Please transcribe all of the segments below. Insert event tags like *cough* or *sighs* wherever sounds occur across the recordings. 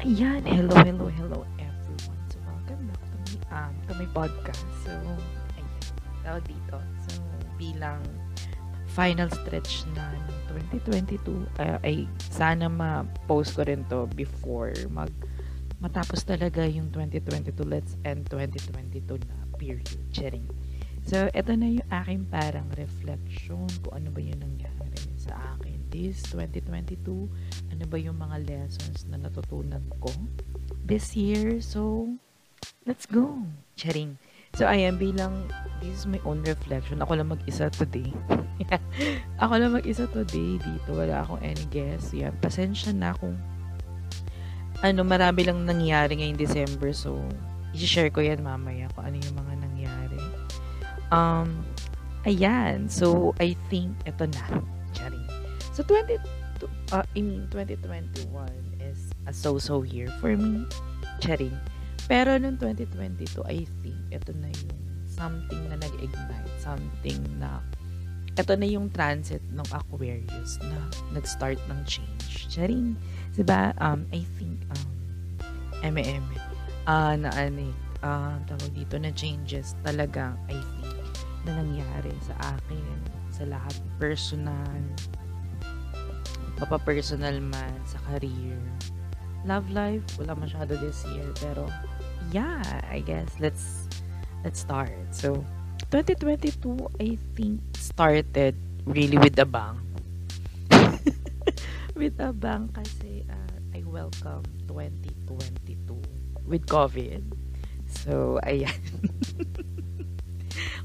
Ayan, hello, hello, hello everyone. So, welcome back to my, um, to my podcast. So, ayan, tawag dito. So, bilang final stretch na ng 2022, uh, ay sana ma-post ko rin to before mag matapos talaga yung 2022. Let's end 2022 na period. Sharing. So, ito na yung aking parang reflection kung ano ba yung nangyari sa akin this 2022. Ano ba yung mga lessons na natutunan ko this year. So, let's go. Charing. So, ayan, bilang this is my own reflection. Ako lang mag-isa today. *laughs* ako lang mag-isa today dito. Wala akong any guest. Yan, pasensya na kung ano, marami lang nangyari ngayong December. So, i-share ko yan mamaya kung ano yung mga nangyari. Um, ayan. So, I think ito na. So, 20, uh, I mean, 2021 is a so-so year for me. Charing. Pero noong 2022, I think ito na yung something na nag-ignite. Something na ito na yung transit ng Aquarius na nag-start ng change. Charing. Diba? Um, I think, um, M&M, uh, na ano uh, tawag dito na changes talagang I think na nangyari sa akin sa lahat personal mapa-personal man sa career. Love life wala masyado this year pero yeah I guess let's let's start. So 2022 I think started really with the bang. *laughs* With the bang kasi uh, I welcome 2022 with COVID. So ayan. *laughs*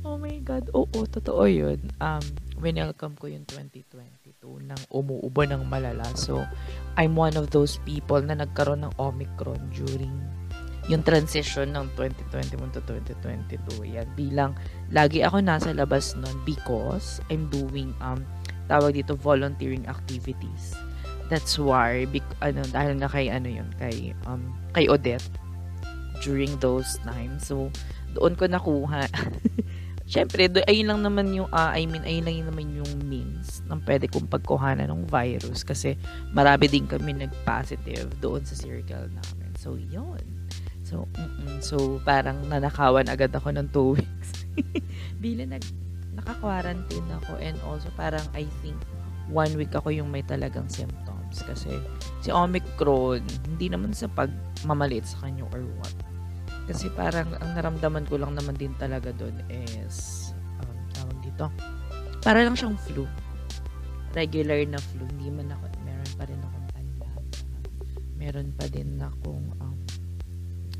Oh my god oo totoo yun. Um welcome ko yung 2022 nang umuubo ng malala. So, I'm one of those people na nagkaroon ng Omicron during yung transition ng 2021 to 2022. Yan, bilang lagi ako nasa labas nun because I'm doing, um, tawag dito, volunteering activities. That's why, bec- ano, dahil nga kay, ano yun, kay, um, kay Odette during those times. So, doon ko nakuha *laughs* Siyempre, do, ayun lang naman yung, uh, I mean, ayun lang yung naman yung means ng pwede kong pagkuhanan ng virus kasi marami din kami nag-positive doon sa circle namin. So, yun. So, mm-mm. so parang nanakawan agad ako ng 2 *laughs* weeks. Bila nag, naka-quarantine ako and also parang I think one week ako yung may talagang symptoms kasi si Omicron, hindi naman sa pagmamalit sa kanya or what kasi parang ang naramdaman ko lang naman din talaga doon is um, tawag dito. Para lang siyang flu. Regular na flu. Hindi man ako, meron pa rin akong panlasa. Meron pa din akong um,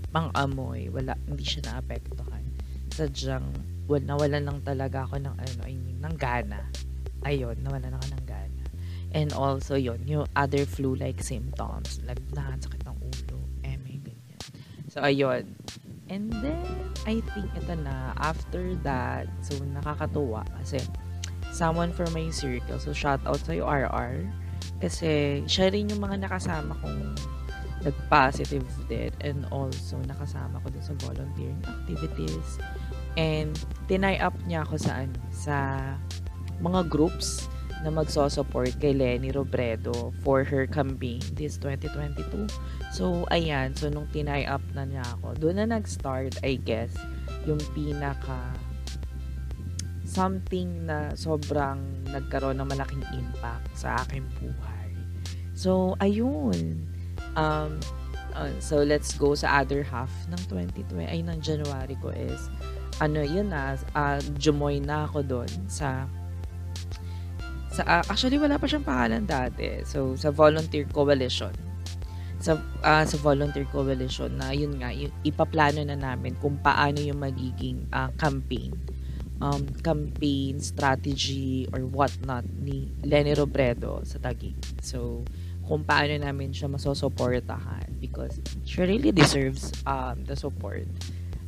pang-amoy. Wala, hindi siya naapektuhan. Sadyang, well, nawalan lang talaga ako ng, ano, I mean, ng gana. Ayun, nawalan ako ng gana. And also, yon yung other flu-like symptoms. Lagnat, sakit So, ayun. And then, I think ito na, after that, so nakakatuwa kasi someone from my circle, so shout out sa'yo RR, kasi siya rin yung mga nakasama kong nag-positive din and also nakasama ko din sa volunteering activities and tinay up niya ako sa ano, sa mga groups na magso-support kay Lenny Robredo for her campaign this 2022. So, ayan. So, nung tinay up na niya ako, doon na nag-start, I guess, yung pinaka something na sobrang nagkaroon ng malaking impact sa aking buhay. So, ayun. Um, uh, so, let's go sa other half ng 2020. Ay, ng January ko is, ano, yun na, uh, jumoy na ako doon sa sa, uh, actually, wala pa siyang pangalan dati. So, sa Volunteer Coalition. Sa, uh, sa Volunteer Coalition na yun nga, yun, ipaplano na namin kung paano yung magiging uh, campaign. Um, campaign, strategy, or what not ni Lenny Robredo sa Taguig. So, kung paano namin siya masosuportahan because she really deserves um, the support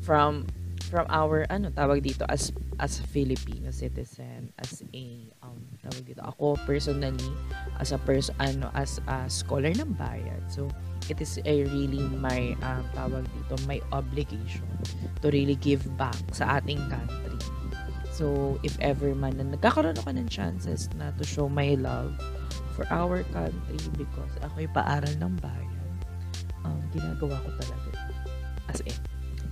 from from our ano tawag dito as as a Filipino citizen as a um tawag dito ako personally as a person ano as a scholar ng bayan so it is a really my um, tawag dito my obligation to really give back sa ating country so if ever man na nagkakaroon ako ng chances na to show my love for our country because ako'y paaral ng bayan um, ginagawa ko talaga. As in.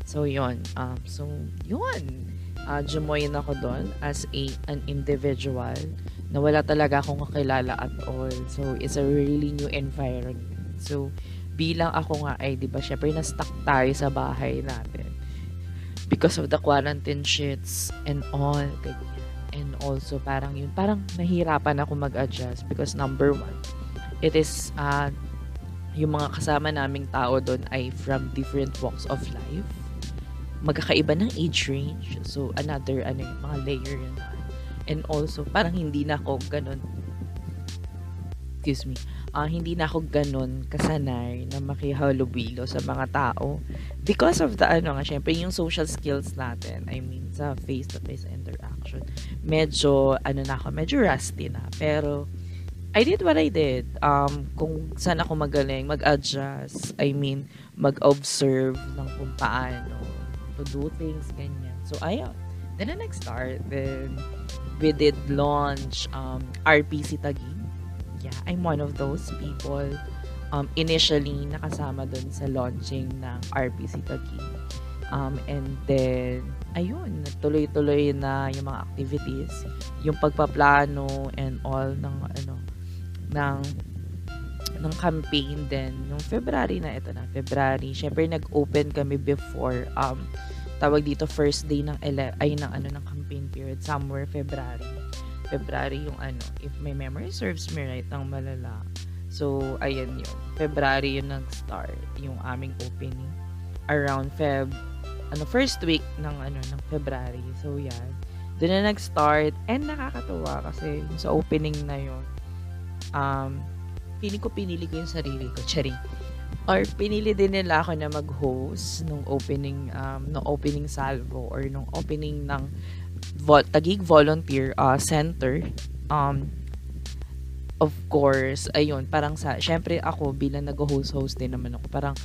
So, yun. Um, so, yun. Uh, jumoin ako doon as a an individual na wala talaga akong kakilala at all. So, it's a really new environment. So, bilang ako nga ay, di ba, syempre na-stuck tayo sa bahay natin because of the quarantine shits and all. And also, parang yun, parang nahirapan ako mag-adjust because number one, it is, uh, yung mga kasama naming tao doon ay from different walks of life. Magkakaiba ng age range. So, another, ano yung mga layer yun. And also, parang hindi na ako ganun, excuse me, uh, hindi na ako ganun kasanay na makihalubilo sa mga tao. Because of the ano nga syempre yung social skills natin I mean sa face to face interaction medyo ano na ako medyo rusty na. Pero I did what I did. Um kung saan ako magaling mag-adjust I mean mag-observe ng kung paano to do things ganyan. So ayun. Then the next start then we did launch um RPC Taguig yeah, I'm one of those people um, initially nakasama dun sa launching ng RPC Taguig. Um, and then, ayun, tuloy-tuloy na yung mga activities, yung pagpaplano and all ng ano ng ng campaign din nung February na ito na February syempre nag-open kami before um tawag dito first day ng ele- ay ng ano ng campaign period somewhere February February yung ano, if my memory serves me right, ang malala. So, ayan yun. February yun nag-start, yung aming opening. Around Feb, ano, first week ng, ano, ng February. So, yan. Doon na nag-start. And nakakatuwa kasi yung sa opening na yun, um, feeling ko pinili ko yung sarili ko. Chari. Or pinili din nila ako na mag-host nung opening, um, nung opening salvo or nung opening ng Vol- Tagig Volunteer uh, Center. Um, of course, ayun, parang sa, syempre ako bilang nag-host-host din naman ako, parang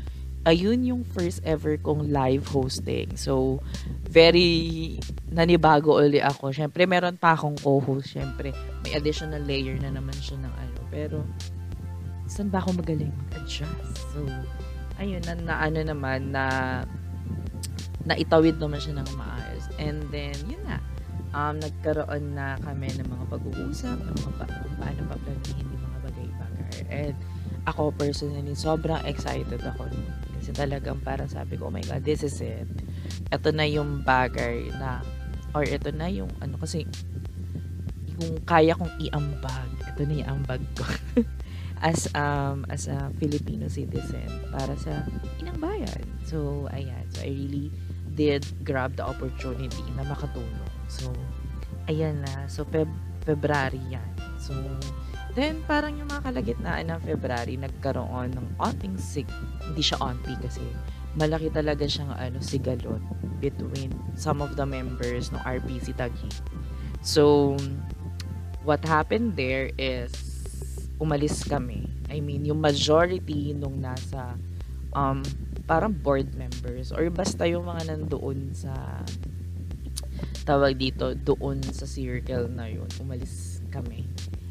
ayun yung first ever kong live hosting. So, very nanibago uli ako. Syempre, meron pa akong co-host. Syempre, may additional layer na naman siya ng ano. Pero, saan ba ako magaling mag-adjust? So, ayun, na, na ano naman, na naitawid naman siya ng maayos. And then, yun na um, nagkaroon na kami ng mga pag-uusap ng mga pa- kung paano paplanihin yung mga bagay-bagay. And ako personally, sobrang excited ako Kasi talagang para sabi ko, oh my God, this is it. Ito na yung bagay na, or ito na yung, ano kasi, yung kaya kong iambag, ito na yung ambag ko. *laughs* as um as a Filipino citizen para sa inang bayan. So ayan, so I really did grab the opportunity na makatulong So, ayan na. So, Feb February yan. So, then, parang yung mga kalagitnaan ng February, nagkaroon ng onting sig. Hindi siya onti kasi malaki talaga siyang ano, sigalot between some of the members ng RPC Taguig. So, what happened there is umalis kami. I mean, yung majority nung nasa um, parang board members or basta yung mga nandoon sa tawag dito, doon sa circle na yun, umalis kami.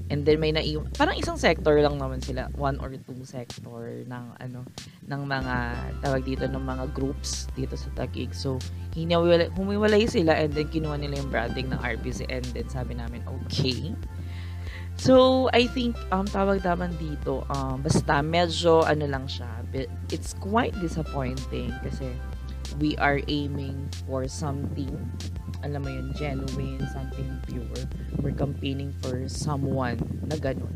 And then may naiwan, parang isang sector lang naman sila, one or two sector ng ano, ng mga tawag dito ng mga groups dito sa Taguig. So, hiniwalay, humiwalay sila and then kinuha nila yung branding ng RPC and then sabi namin, okay. So, I think um tawag naman dito, um basta medyo ano lang siya, it's quite disappointing kasi we are aiming for something alam mo yun, genuine, something pure. We're campaigning for someone na ganun.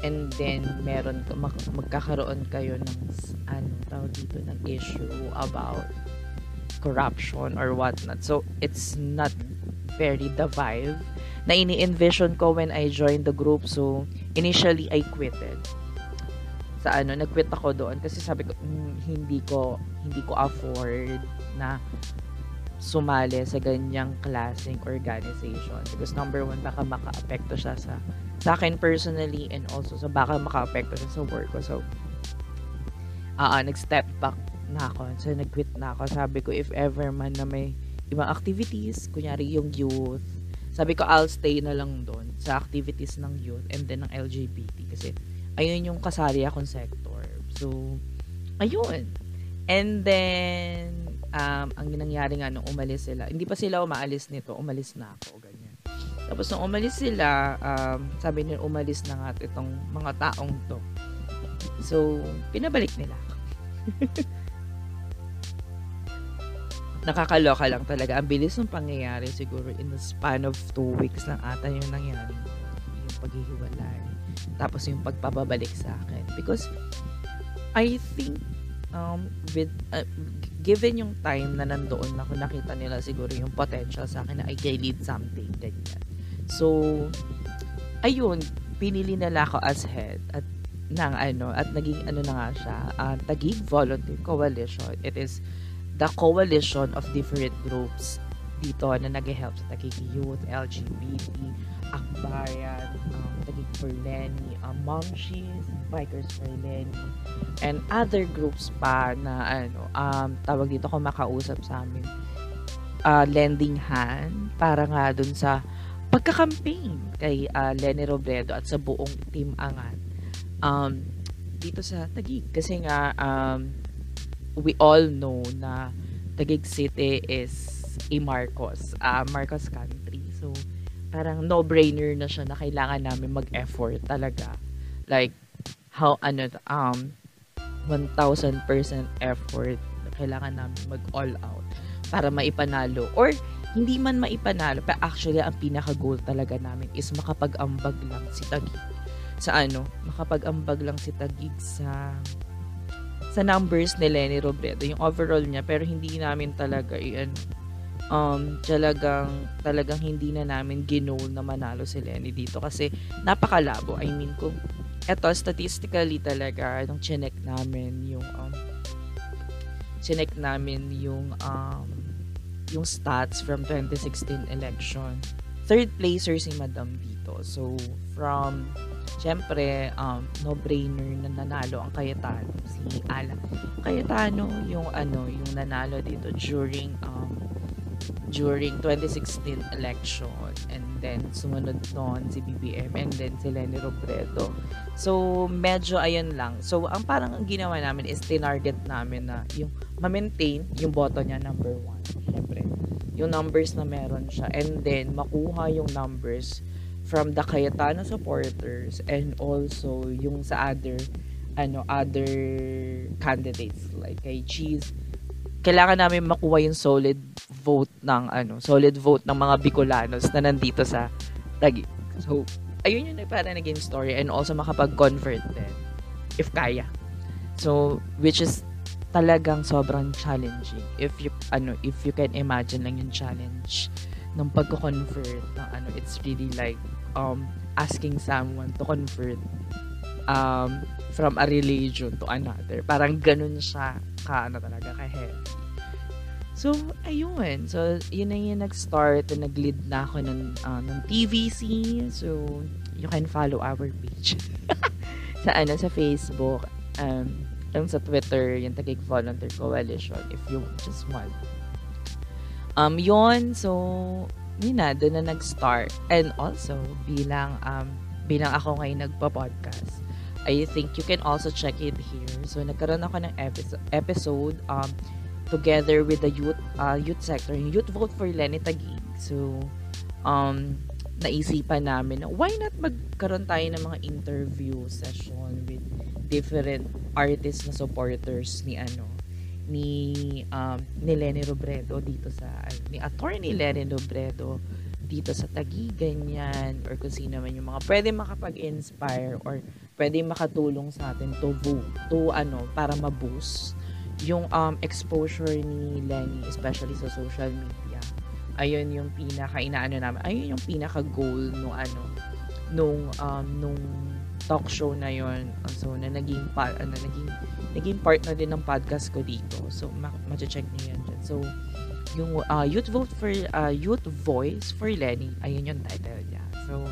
And then, meron, mag, magkakaroon kayo ng, ano, tawag dito, ng issue about corruption or whatnot. So, it's not very the vibe na ini-envision ko when I joined the group. So, initially, I quitted sa ano, nag-quit ako doon kasi sabi ko, mm, hindi ko, hindi ko afford na sumali sa ganyang klaseng organization. Because number one, baka maka-apekto siya sa, sa akin personally and also sa baka maka-apekto siya sa work ko. So, uh, nag-step back na ako. So, nag-quit na ako. Sabi ko, if ever man na may ibang activities, kunyari yung youth, sabi ko, I'll stay na lang doon sa activities ng youth and then ng LGBT. Kasi, ayun yung kasali akong sector. So, ayun. And then, um, ang nangyari nga nung umalis sila, hindi pa sila umaalis nito, umalis na ako, ganyan. Tapos nung umalis sila, um, sabi nila umalis na nga itong mga taong to. So, pinabalik nila ako. *laughs* Nakakaloka lang talaga. Ang bilis ng pangyayari siguro in the span of two weeks lang ata yung nangyari. Yung paghihiwalay. Tapos yung pagpapabalik sa akin. Because I think um, with, uh, given yung time na nandoon ako, nakita nila siguro yung potential sa akin na I can something, ganyan. So, ayun, pinili nila ako as head at ng ano, at naging ano na nga siya, uh, Tagig Volunteer Coalition. It is the coalition of different groups dito na nag-help sa Tagig Youth, LGBT, Akbayan, um, Tagig for Lenny, um, Momshies, Bikers for Lenny, and other groups pa na ano, um, tawag dito ko makausap sa amin. Uh, lending hand para nga dun sa pagka-campaign kay uh, Lenny Robredo at sa buong team Angat um, dito sa Tagig kasi nga um, we all know na Taguig City is a Marcos, uh, Marcos country. So, parang no-brainer na siya na kailangan namin mag-effort talaga. Like, how, ano, um, 1,000% effort na kailangan namin mag-all out para maipanalo. Or, hindi man maipanalo, pero actually, ang pinaka-goal talaga namin is makapag-ambag lang si Tagig. Sa ano, makapag-ambag lang si Tagig sa sa numbers ni Lenny Robredo, yung overall niya, pero hindi namin talaga, yan, um, talagang, talagang hindi na namin ginol na manalo si Lenny dito kasi napakalabo. I mean, kung eto, statistically talaga, nung chinek namin yung, um, chinek namin yung, um, yung stats from 2016 election. Third placer si Madam dito. So, from Siyempre, um, no-brainer na nanalo ang Cayetano, si Alan. Cayetano yung ano, yung nanalo dito during um, during 2016 election and then sumunod noon si BBM and then si Lenny Robredo. So, medyo ayun lang. So, ang parang ang ginawa namin is tinarget namin na yung ma-maintain yung boto niya number one. Siyempre, yung numbers na meron siya and then makuha yung numbers from the Cayetano supporters and also yung sa other ano other candidates like kay Cheese kailangan namin makuha yung solid vote ng ano solid vote ng mga Bicolanos na nandito sa Taguig. So ayun yung para naging story and also makapag-convert din if kaya. So which is talagang sobrang challenging. If you ano if you can imagine lang yung challenge ng pagko-convert ng ano it's really like um, asking someone to convert um, from a religion to another. Parang ganun siya ka, ano talaga, ka heavy. So, ayun. So, yun na yung nag-start and nag-lead na ako ng, uh, ng TVC. So, you can follow our page. *laughs* sa ano, sa Facebook. Um, yung sa Twitter, yung Tagig Volunteer Coalition if you just want. Um, yon So, yun na, doon na nag-start. And also, bilang, um, bilang ako ngayon nagpa-podcast, I think you can also check it here. So, nagkaroon ako ng episode, um, together with the youth uh, youth sector, yung Youth Vote for Lenny Taguig. So, um, naisipan namin na why not magkaroon tayo ng mga interview session with different artists na supporters ni ano ni um, ni Lenny Robredo dito sa ni attorney Lenny Robredo dito sa Taguig ganyan or kung sino man yung mga pwede makapag-inspire or pwede makatulong sa atin to vote to ano para ma-boost yung um, exposure ni Lenny especially sa social media. Ayun yung pinaka inaano namin ayun yung pinaka goal no ano nung um, nung talk show na yon so na naging pa, ano, naging naging part na din ng podcast ko dito. So ma- ma-check niyo yan dyan. so yung uh, youth vote for uh, youth voice for Lenny ayun yung title niya so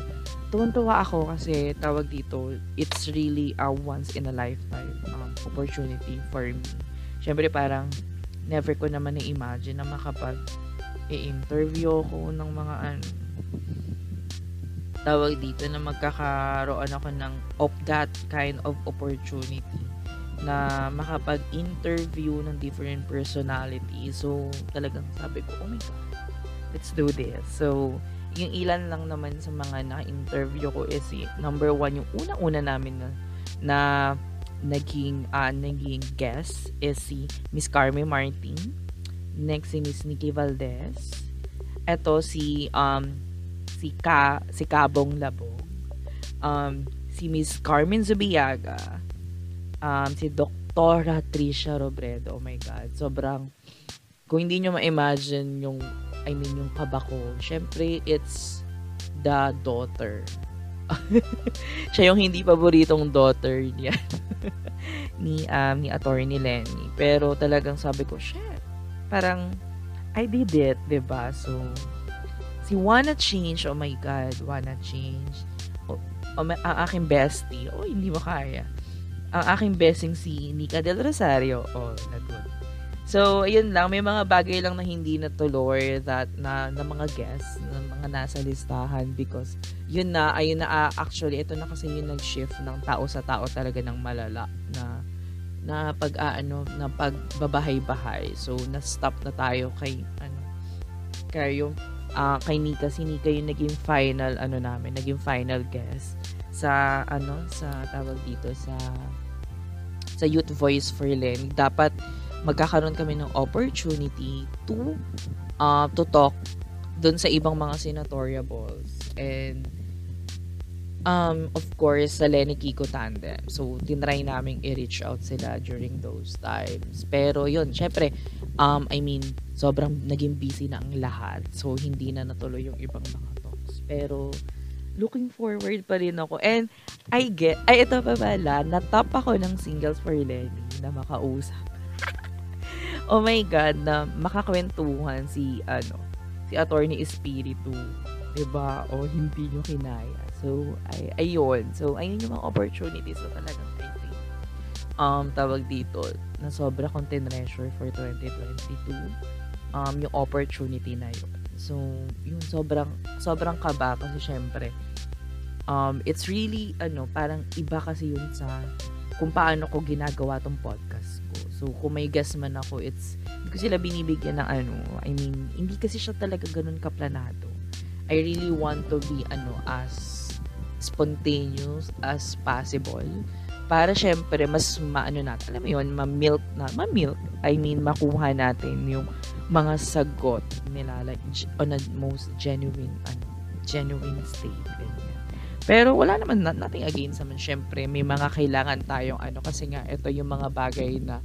tuwan-tuwa ako kasi tawag dito it's really a once in a lifetime um, opportunity for me syempre parang never ko naman na-imagine na makapag i-interview ko ng mga ano tawag dito na magkakaroon ako ng of that kind of opportunity na makapag-interview ng different personality. So, talagang sabi ko, oh my God, let's do this. So, yung ilan lang naman sa mga na-interview ko is number one, yung una-una namin na, na naging, uh, naging guest is si Miss Carmen Martin. Next si Miss Nikki Valdez. Ito si um si Ka si Kabong Labong. Um si Miss Carmen Zubiaga um, si Doktora Trisha Robredo. Oh my God. Sobrang, kung hindi nyo ma-imagine yung, I mean, yung kaba ko, syempre, it's the daughter. *laughs* Siya yung hindi paboritong daughter niya. *laughs* ni, um, ni attorney Lenny. Pero talagang sabi ko, shit, parang, I did it, ba diba? So, si Wanna Change, oh my God, Wanna Change. Oh, oh, ang aking bestie, oh, hindi mo kaya ang aking blessing si Nika Del Rosario. Oh, na good. So, ayun lang. May mga bagay lang na hindi natuloy that na, na mga guests, na mga nasa listahan because yun na, ayun na, uh, actually, ito na kasi yung nag-shift ng tao sa tao talaga ng malala na na pag aano uh, na pagbabahay-bahay. So, na-stop na tayo kay ano kay yung uh, kay Nika si Nika yung naging final ano namin, naging final guest sa ano sa tawag dito sa sa Youth Voice for Len, dapat magkakaroon kami ng opportunity to uh, to talk doon sa ibang mga senatorial balls. And um, of course, sa Lenny Kiko tandem. So, tinry namin i-reach out sila during those times. Pero yun, syempre, um, I mean, sobrang naging busy na ang lahat. So, hindi na natuloy yung ibang mga talks. Pero, looking forward pa rin ako. And I get, ay ito pa pala, natap ako ng singles for Lenny na makausap. Oh my God, na makakwentuhan si, ano, si attorney Espiritu. Diba? O hindi nyo kinaya. So, ay, ayun. So, ayun yung mga opportunities na talagang um, tawag dito, na sobra kong tinreasure for 2022. Um, yung opportunity na yun. So, yung sobrang, sobrang kaba kasi syempre, um, it's really, ano, parang iba kasi yun sa kung paano ko ginagawa tong podcast. So, kung may guest man ako, it's, hindi ko sila binibigyan ng ano, I mean, hindi kasi siya talaga ganun kaplanado. I really want to be, ano, as spontaneous as possible para syempre mas maano natin alam mo yun ma-milk na ma-milk I mean makuha natin yung mga sagot nila like on a most genuine ano genuine state pero wala naman nothing against naman syempre may mga kailangan tayong ano kasi nga ito yung mga bagay na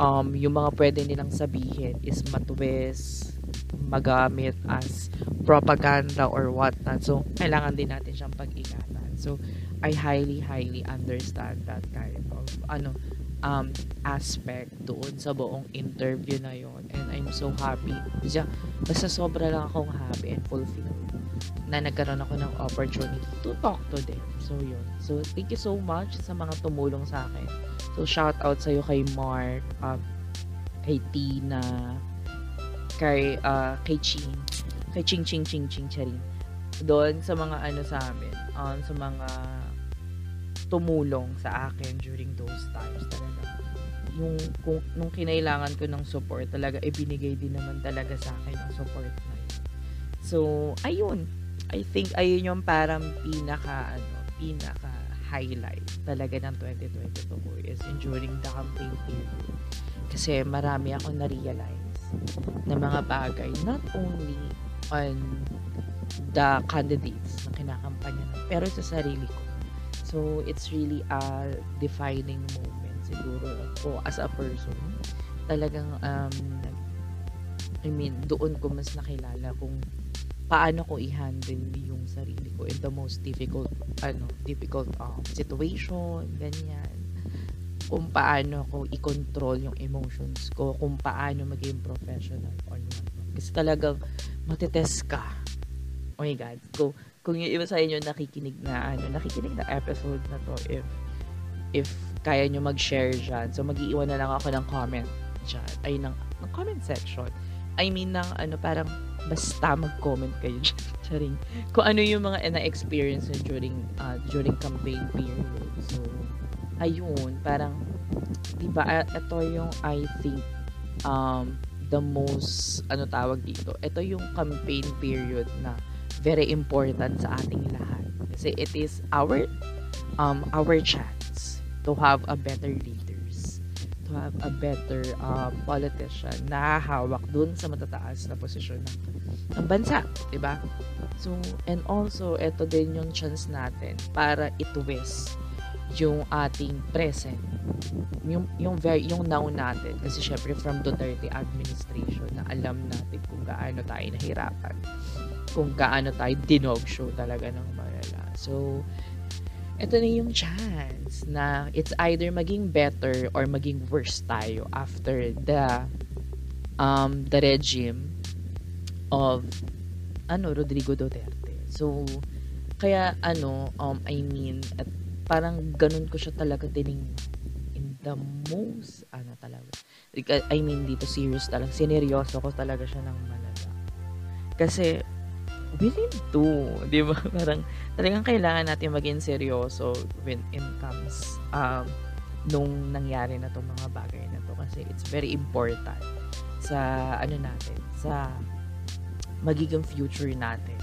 um yung mga pwede nilang sabihin is matwes magamit as propaganda or what not so kailangan din natin siyang pag-ingatan. So I highly highly understand that kind of ano um, aspect doon sa buong interview na yon and I'm so happy. Basta, basta sobra lang akong happy and fulfilled na nagkaroon ako ng opportunity to talk to them. So yun. So thank you so much sa mga tumulong sa akin so shout out sa iyo kay Mark um, kay Tina kay uh, kay Ching kay Ching Ching Ching Ching Charing doon sa mga ano sa amin um, sa mga tumulong sa akin during those times talaga. Yung kung nung kinailangan ko ng support talaga ibinigay din naman talaga sa akin yung support na yun. So, ayun. I think ayun yung parang pinaka ano, pinaka highlight talaga ng 2022 ko is during the campaign period. Kasi marami ako na-realize na mga bagay not only on the candidates na kinakampanya pero sa sarili ko So, it's really a defining moment siguro ako as a person. Talagang, um, I mean, doon ko mas nakilala kung paano ko i-handle yung sarili ko in the most difficult, ano, difficult um, situation, ganyan. Kung paano ko i-control yung emotions ko, kung paano maging professional or not. Kasi talagang matitest ka. Oh my God. Go kung yung iba sa inyo nakikinig na ano, nakikinig na episode na to if if kaya nyo mag-share dyan. So, mag-iiwan na lang ako ng comment dyan. Ay, ng, ng comment section. I mean, ng ano, parang basta mag-comment kayo dyan. *laughs* Kung ano yung mga na-experience nyo during, uh, during campaign period. So, ayun, parang 'di ba, ito yung I think um the most ano tawag dito. Ito yung campaign period na very important sa ating lahat kasi it is our um our chance to have a better leaders to have a better um, politician na hahawak dun sa matataas na posisyon ng, ng bansa, ba? So, and also ito din yung chance natin para itwist yung ating present. Yung yung very yung now natin. Kasi syempre from Duterte administration na alam natin kung gaano tayo nahirapan. Kung gaano tayo dinog show talaga ng malala so ito na yung chance na it's either maging better or maging worse tayo after the um the regime of ano Rodrigo Duterte. So kaya ano um I mean at parang ganun ko siya talaga tiningnan in the most ano talaga I mean dito serious talaga sineryoso ko talaga siya ng malala kasi we need to *laughs* di ba parang talagang kailangan natin maging seryoso when it comes um, nung nangyari na tong mga bagay na to kasi it's very important sa ano natin sa magiging future natin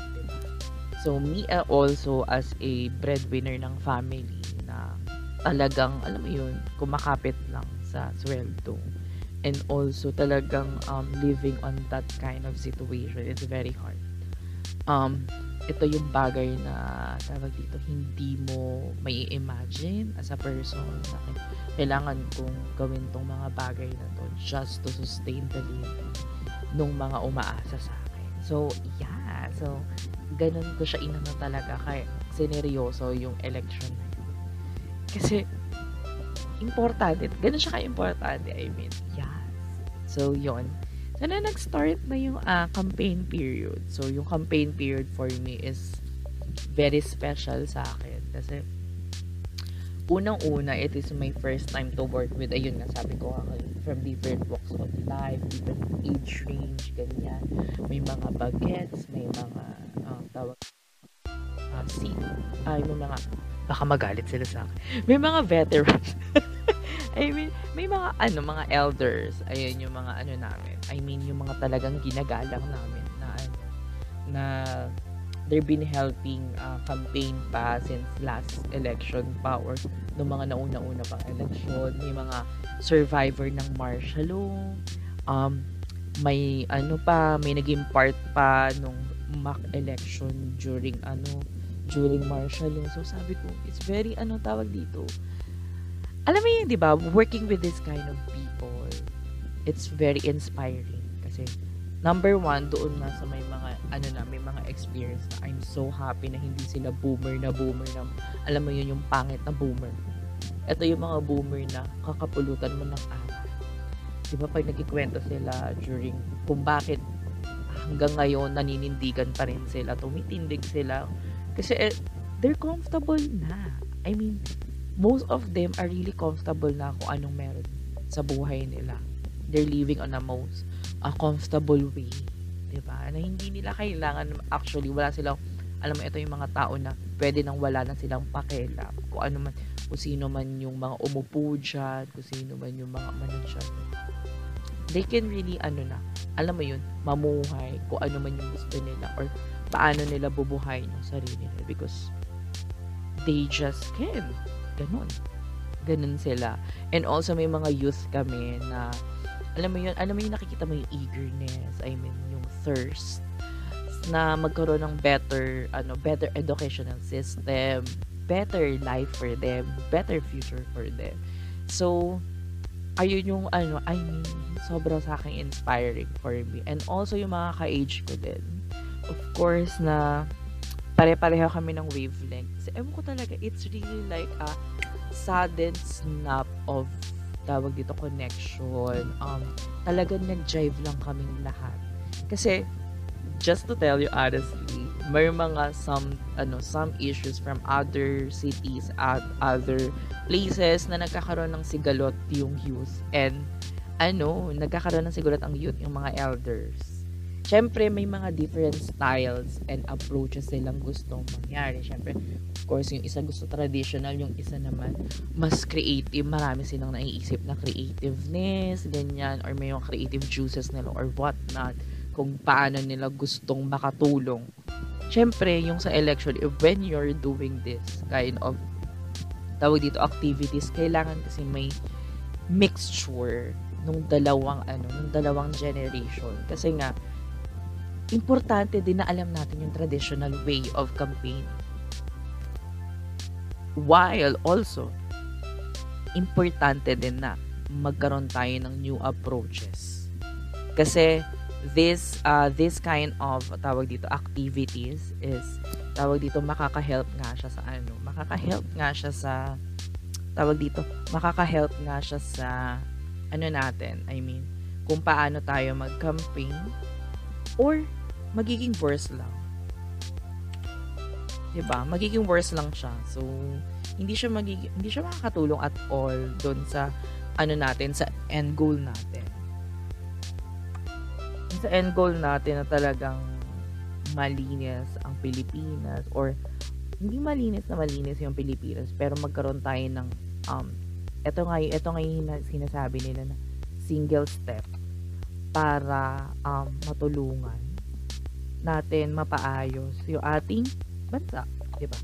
So, me uh, also as a breadwinner ng family na talagang, alam mo yun, kumakapit lang sa sweldo. And also talagang um, living on that kind of situation is very hard. Um, ito yung bagay na tawag dito, hindi mo may imagine as a person na kailangan kong gawin tong mga bagay na to just to sustain the living nung mga umaasa sa akin. So, yeah. So, ganun ko siya inano talaga kay sineryoso yung election na yun. Kasi importante, ganun siya ka-importante, I mean, yes. So, yon So, na nag-start na yung uh, campaign period. So, yung campaign period for me is very special sa akin. Kasi, unang-una, it is my first time to work with, ayun nga, sabi ko ako, from different walks of life, different age range, ganyan. May mga bagets, may mga uh, tawag uh, si ay may mga baka magalit sila sa akin. May mga veterans. *laughs* *laughs* I mean, may mga ano, mga elders. Ayun yung mga ano namin. I mean, yung mga talagang ginagalang namin na na they've been helping uh, campaign pa since last election pa or no mga nauna-una pang election. May mga survivor ng martial law. Um, may ano pa, may naging part pa nung mock election during ano during martial law. So sabi ko, it's very ano tawag dito. Alam mo yun, 'di ba? Working with this kind of people, it's very inspiring kasi number one, doon na sa may mga ano na, may mga experience na I'm so happy na hindi sila boomer na boomer na alam mo yun yung pangit na boomer. Ito yung mga boomer na kakapulutan mo ng aral. Di ba pag nagkikwento sila during kung bakit hanggang ngayon naninindigan pa rin sila, tumitindig sila. Kasi eh, they're comfortable na. I mean, most of them are really comfortable na kung anong meron sa buhay nila. They're living on a most a comfortable way. ba? Na hindi nila kailangan actually wala silang alam mo ito yung mga tao na pwede nang wala na silang pakialam kung ano man kung sino man yung mga umupo dyan, kung sino man yung mga manager. They can really ano na alam mo yun, mamuhay kung ano man yung gusto nila or paano nila bubuhay ng sarili nila because they just can. Ganun. Ganun sila. And also may mga youth kami na alam mo yun, alam mo yung nakikita mo yung eagerness, I mean yung thirst na magkaroon ng better ano better educational system better life for them better future for them so ayun yung ano, I mean, sobra sa akin inspiring for me. And also yung mga ka-age ko din. Of course na pare-pareho kami ng wavelength. Kasi ewan ko talaga, it's really like a sudden snap of tawag dito connection. Um, talagang nag-jive lang kaming lahat. Kasi, just to tell you honestly, may mga some ano some issues from other cities at other places na nagkakaroon ng sigalot yung youth and ano nagkakaroon ng sigalot ang youth yung mga elders syempre may mga different styles and approaches silang gustong mangyari. Syempre, of course, yung isa gusto traditional, yung isa naman mas creative. Marami silang naiisip na creativeness, ganyan, or may mga creative juices nila or what not kung paano nila gustong makatulong. Syempre, yung sa election, when you're doing this kind of tawag dito activities, kailangan kasi may mixture nung dalawang ano, nung dalawang generation. Kasi nga importante din na alam natin yung traditional way of campaign. While also, importante din na magkaroon tayo ng new approaches. Kasi this uh, this kind of tawag dito activities is tawag dito makaka-help nga siya sa ano, makaka-help nga siya sa tawag dito, makaka-help nga siya sa ano natin, I mean, kung paano tayo mag-campaign or magiging worse lang. 'Di ba? Magiging worse lang siya. So, hindi siya magiging hindi siya makakatulong at all doon sa ano natin sa end goal natin. Sa end goal natin na talagang malinis ang Pilipinas or hindi malinis na malinis yung Pilipinas pero magkaroon tayo ng um ito nga ito nga yung sinasabi nila na single step para um, matulungan natin mapaayos yung ating bansa, 'di ba?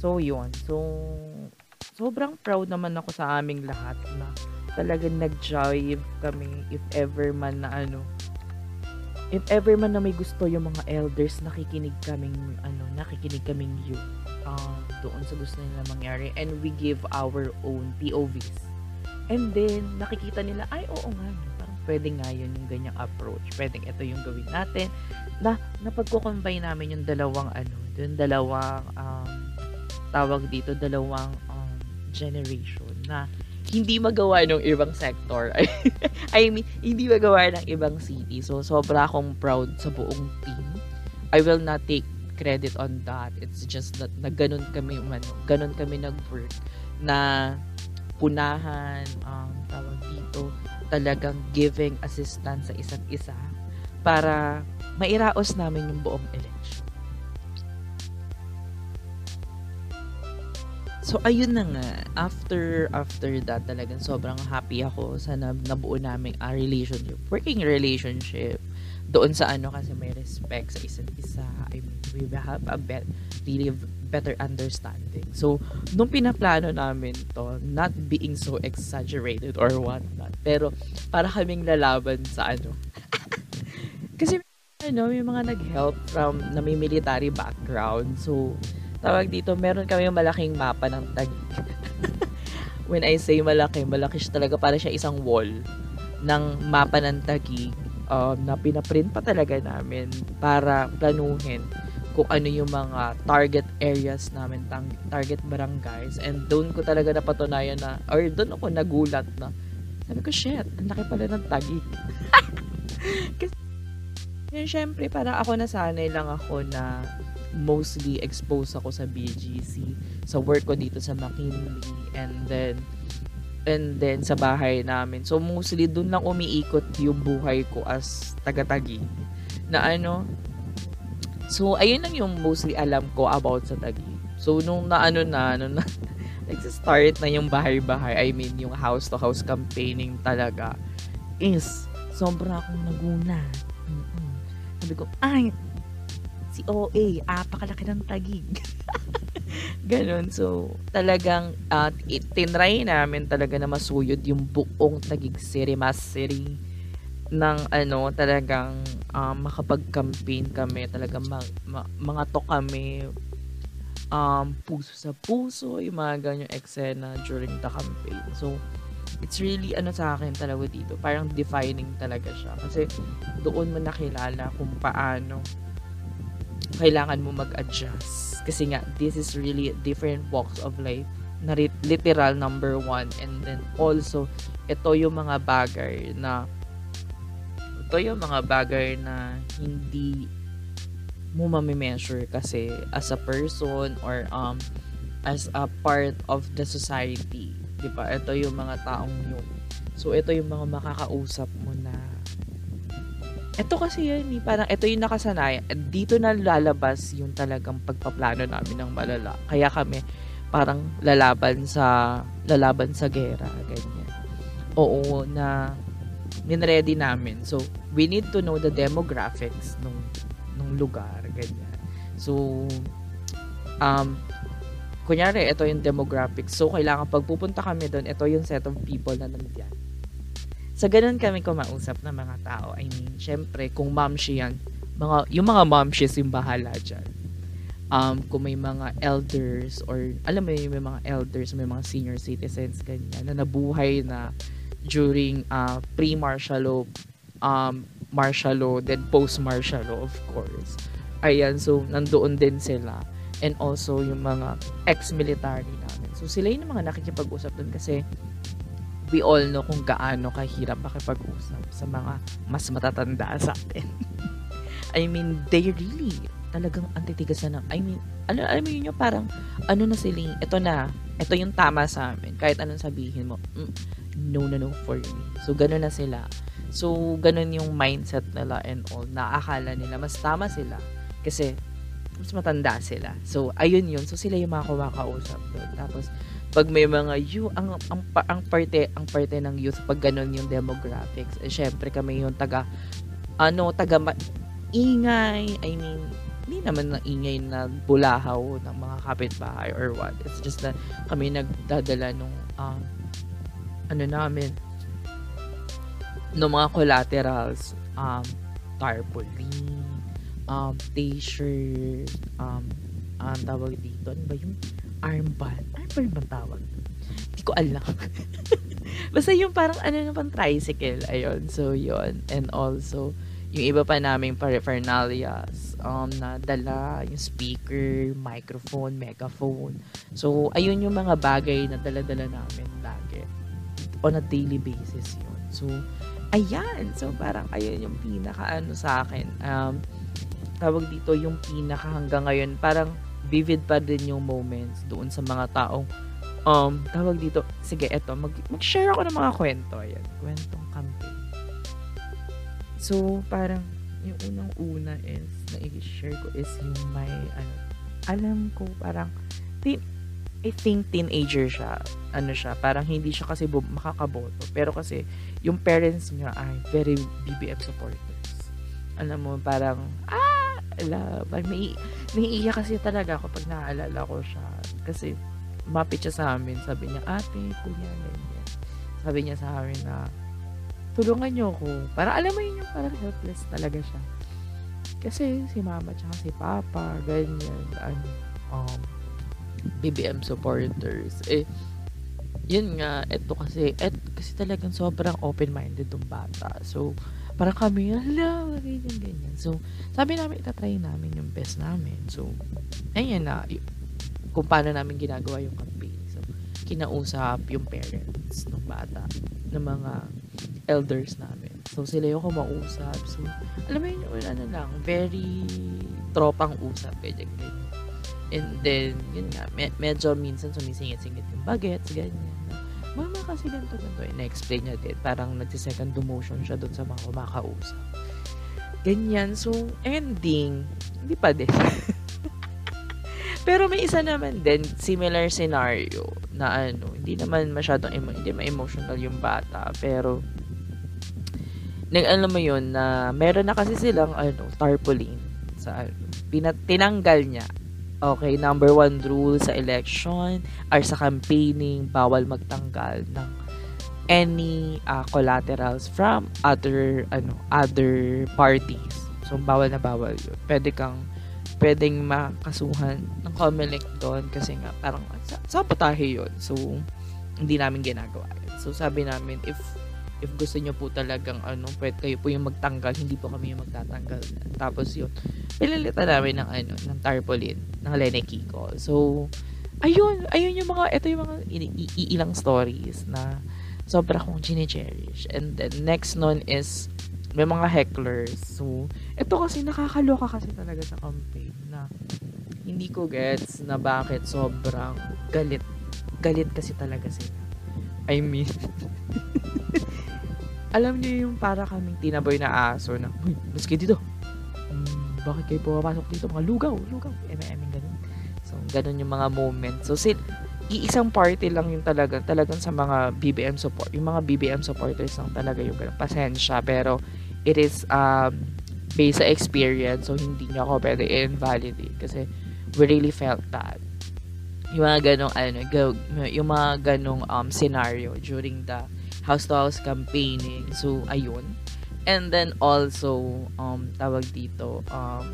So, 'yun. So, sobrang proud naman ako sa aming lahat na talagang nag-jive kami if ever man na ano if ever man na may gusto yung mga elders nakikinig kaming ano nakikinig kaming you uh, doon sa gusto nila mangyari and we give our own POVs and then nakikita nila ay oo nga parang pwede nga yun yung ganyang approach pwedeng ito yung gawin natin na napagko-combine namin yung dalawang ano, yung dalawang um, tawag dito, dalawang um, generation na hindi magawa ng ibang sector. *laughs* I mean, hindi magawa ng ibang city. So, sobra akong proud sa buong team. I will not take credit on that. It's just that na ganun kami, ano, ganun kami nag-work na punahan, um, tawag dito, talagang giving assistance sa isa't isa para mairaos namin yung buong election. So, ayun na nga. After, after that, talagang sobrang happy ako sa na, nabuo naming a relationship, working relationship. Doon sa ano kasi may respect sa isa't isa. I mean, we have a bet, really better understanding. So, nung pinaplano namin to, not being so exaggerated or what not, pero para kaming lalaban sa ano. *laughs* kasi ano, yung mga nag-help from na may military background. So, tawag dito, meron kami yung malaking mapa ng tag. *laughs* When I say malaki, malaki siya talaga para siya isang wall ng mapa ng tagig um, na pinaprint pa talaga namin para planuhin kung ano yung mga target areas namin, target barangays. And doon ko talaga napatunayan na, or doon ako nagulat na, sabi ko, shit, ang laki pala ng tagig. *laughs* Kasi yun, syempre, para ako nasanay lang ako na mostly exposed ako sa BGC, sa work ko dito sa McKinley, and then, and then sa bahay namin. So, mostly, dun lang umiikot yung buhay ko as taga-tagi. Na ano, so, ayun lang yung mostly alam ko about sa tagi. So, nung naano na, nung na, *laughs* nag-start na yung bahay-bahay, I mean, yung house-to-house campaigning talaga, is, sobrang akong naguna sabi ko, ay, si OA, apakalaki ng tagig. *laughs* Ganon. So, talagang uh, tinry namin talaga na masuyod yung buong tagig city, mass city ng ano, talagang um, makapag-campaign kami, talagang ma- ma- mga to kami um, puso sa puso, yung mga ganyang eksena during the campaign. So, it's really ano sa akin talaga dito parang defining talaga siya. Kasi doon mo nakilala kung paano kailangan mo mag-adjust. Kasi nga this is really different walks of life na literal number one. And then also ito yung mga bagay na ito yung mga bagay na hindi mo mamimeasure kasi as a person or um as a part of the society 'di ba? Ito yung mga taong yun. So ito yung mga makakausap mo na Eto kasi yan eh, parang eto yung nakasanayan. Dito na lalabas yung talagang pagpaplano namin ng malala. Kaya kami parang lalaban sa lalaban sa gera, ganyan. Oo, na ninready namin. So, we need to know the demographics nung nung lugar, ganyan. So, um, kunyari, ito yung demographics. So, kailangan pag pupunta kami doon, ito yung set of people na nandiyan. Sa ganun kami kumausap ng mga tao. I mean, syempre, kung mamshi yan, mga, yung mga momshies yung bahala dyan. Um, kung may mga elders or alam mo yun, may mga elders, may mga senior citizens, ganyan, na nabuhay na during uh, pre-martial law, um, martial law, then post-martial law, of course. Ayan, so nandoon din sila. And also yung mga ex-military namin. So sila yung mga nakikipag-usap dun kasi we all know kung gaano kahirap makipag-usap sa mga mas matatanda sa atin. *laughs* I mean, they really talagang antitigas na I mean, alam, alam mo yun yung parang, ano na sila, ito na, ito yung tama sa amin. Kahit anong sabihin mo, mm, no na no for me. So, ganun na sila. So, ganun yung mindset nila and all. Naakala nila, mas tama sila. Kasi, mas matanda sila. So, ayun yun. So, sila yung mga kumakausap doon. Tapos, pag may mga you ang ang, ang parte ang parte ng youth pag ganun yung demographics eh syempre kami yung taga ano taga ingay I mean hindi naman na ingay na bulahaw ng mga kapitbahay or what it's just na kami nagdadala nung um, ano namin no mga collaterals um tarpaulin um t-shirt um ang tawag dito ano ba yung armband. Armband ba tawag? Hindi ko alam. *laughs* Basta yung parang ano na pang tricycle. Ayun. So, yun. And also, yung iba pa naming paraphernalias um, na dala, yung speaker, microphone, megaphone. So, ayun yung mga bagay na dala-dala namin. On a daily basis yun. So, ayan. So, parang ayun yung pinaka ano sa akin. Um, tawag dito yung pinaka hanggang ngayon. Parang vivid pa din yung moments doon sa mga taong um, tawag dito, sige, eto, mag, mag-share ako ng mga kwento. Ayan, kwentong campaign. So, parang, yung unang-una is, na i-share ko is yung may, ano, alam ko, parang, I think teenager siya. Ano siya, parang hindi siya kasi makakaboto. Pero kasi, yung parents niya ay very BBM supporters. Alam mo, parang, ah, love. Ay, may, naiiyak kasi talaga ako pag naaalala ko siya. Kasi, mapit siya sa amin. Sabi niya, ate, kuya, ganyan. Sabi niya sa amin na, tulungan niyo ako. Para alam mo yun yung parang helpless talaga siya. Kasi si mama tsaka si papa, ganyan, ano, um, BBM supporters. Eh, yun nga, eto kasi, et, kasi talagang sobrang open-minded tong bata. So, para kami, hala, ganyan, ganyan. So, sabi namin, itatry namin yung best namin. So, ayun na, y- kung paano namin ginagawa yung campaign. So, kinausap yung parents ng bata, ng mga elders namin. So, sila yung kumausap. So, alam mo yun, ano lang, very tropang usap, ganyan, ganyan. And then, yun nga, me- medyo minsan sumisingit-singit yung bagets, ganyan mama kasi ganito, ganito. Eh, na-explain niya din. Parang nagsi-second demotion siya doon sa mga kumakausap. Ganyan. So, ending, hindi pa din. *laughs* Pero may isa naman din, similar scenario na ano, hindi naman masyadong emo- hindi ma-emotional yung bata, pero nag alam mo yun na meron na kasi silang ano, tarpaulin sa ano, pinat tinanggal niya Okay, number one rule sa election or sa campaigning, bawal magtanggal ng any uh, collaterals from other ano other parties. So bawal na bawal. Pwede kang pwedeng makasuhan ng COMELEC doon kasi nga parang sa, sabotahe 'yun. So hindi namin ginagawa. So sabi namin if if gusto niyo po talagang ano, pwede kayo po yung magtanggal, hindi po kami yung magtatanggal. Tapos yun, pililitan namin ng ano, ng tarpaulin, ng Lene Kiko. So, ayun, ayun yung mga, ito yung mga iilang stories na sobra kong chine-cherish. And then, next nun is, may mga hecklers. So, ito kasi nakakaloka kasi talaga sa campaign na hindi ko gets na bakit sobrang galit. Galit kasi talaga sila. I mean, *laughs* alam niyo yung para kaming tinaboy na aso na, Uy, mas kayo dito. Hmm, bakit kayo pumapasok dito? Mga lugaw, lugaw. Eme, eme, ganun. So, ganun yung mga moments. So, sin, iisang party lang yung talagang, talagang sa mga BBM support. Yung mga BBM supporters lang talaga yung ganun. Pasensya, pero it is um, based sa experience. So, hindi niya ako pwede invalidate kasi we really felt that yung mga ganong ano, yung mga ganong um, scenario during the house to house campaigning. So, ayun. And then also, um, tawag dito, um,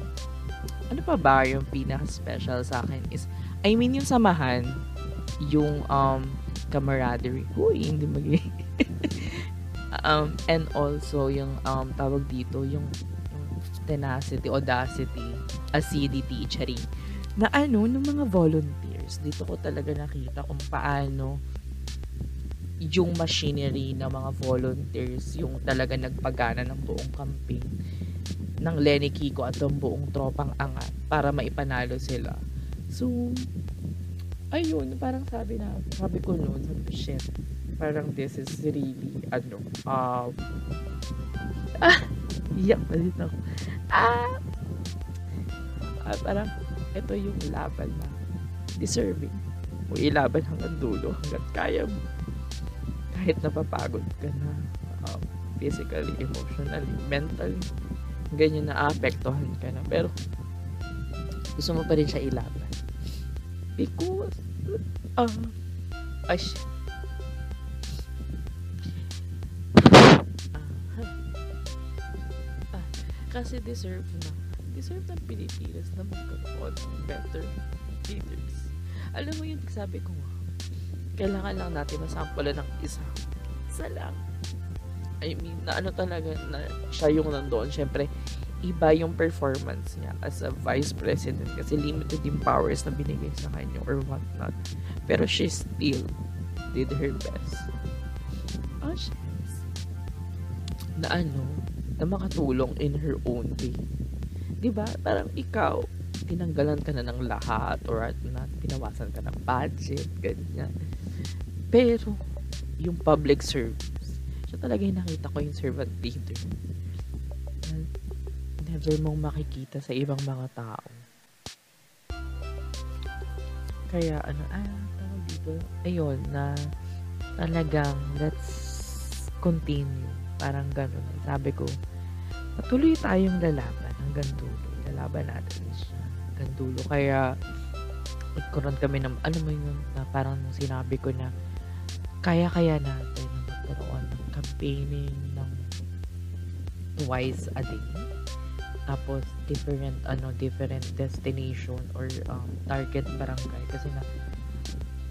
ano pa ba yung pinaka-special sa akin is, I mean, yung samahan, yung um, camaraderie. Uy, hindi mag *laughs* um, and also, yung um, tawag dito, yung, yung tenacity, audacity, acidity, charing, na ano, ng mga volunteers. Dito ko talaga nakita kung paano yung machinery ng mga volunteers yung talaga nagpagana ng buong campaign ng Lenny Kiko at ng buong tropang angat para maipanalo sila. So, ayun, parang sabi na, sabi ko noon, sabi ko, shit, parang this is really, ano, um, ah, iyak na din. Ah, ah, parang, ito yung laban na deserving mo ilaban hanggang dulo, hanggang kaya mo kahit napapagod ka na um, physically, emotionally, mentally, ganyan na apektuhan ka na. Pero, gusto mo pa rin siya ilaban. Because, uh, ay, uh, kasi deserve na deserve ng Pilipinas na magkaroon ng better leaders. Alam mo yun, sabi ko nga, kailangan lang natin masampulan ng isa. Isa lang. I mean, na ano talaga na siya yung nandoon. Siyempre, iba yung performance niya as a vice president kasi limited yung powers na binigay sa kanya or what not. Pero she still did her best. Oh, she's na ano, na makatulong in her own way. 'Di ba? Parang ikaw, tinanggalan ka na ng lahat or at na, pinawasan ka ng budget, ganyan. Pero, yung public service, siya talaga yung nakita ko yung servant leader. Never mong makikita sa ibang mga tao. Kaya, ano, ah, tawag dito, ayun, na talagang, let's continue. Parang ganun. Sabi ko, patuloy tayong lalaban hanggang dulo. Lalaban natin siya hanggang dulo. Kaya, nagkaroon kami ng, ano mo yun, na parang sinabi ko na, kaya-kaya natin na magkaroon ng campaigning ng twice a day. Tapos, different, ano, different destination or um, target barangay. Kasi na,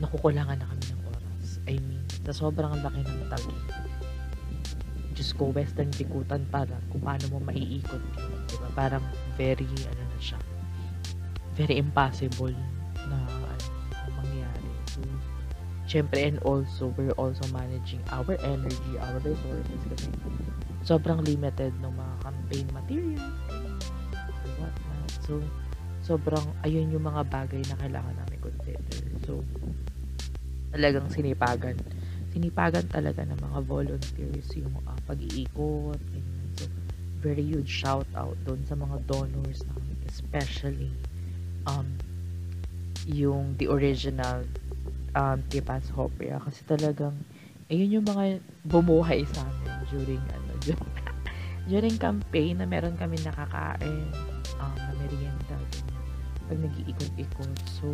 nakukulangan na kami ng oras. I mean, sa sobrang laki ng tagi. Diyos ko, western bikutan para kung paano mo maiikot yun. Diba? Parang very, ano na siya, very impossible Siyempre, and also, we're also managing our energy, our resources kasi sobrang limited ng mga campaign materials or whatnot. So, sobrang, ayun yung mga bagay na kailangan namin consider. So, talagang sinipagan. Sinipagan talaga ng mga volunteers yung uh, pag-iikot. Ganyan. So, very huge shout out doon sa mga donors namin, especially um, yung the original um, Tipas Hopia kasi talagang ayun yung mga bumuhay sa amin during ano *laughs* during, during campaign na meron kami nakakain um, na merienda. Pag nag-iikot-ikot. So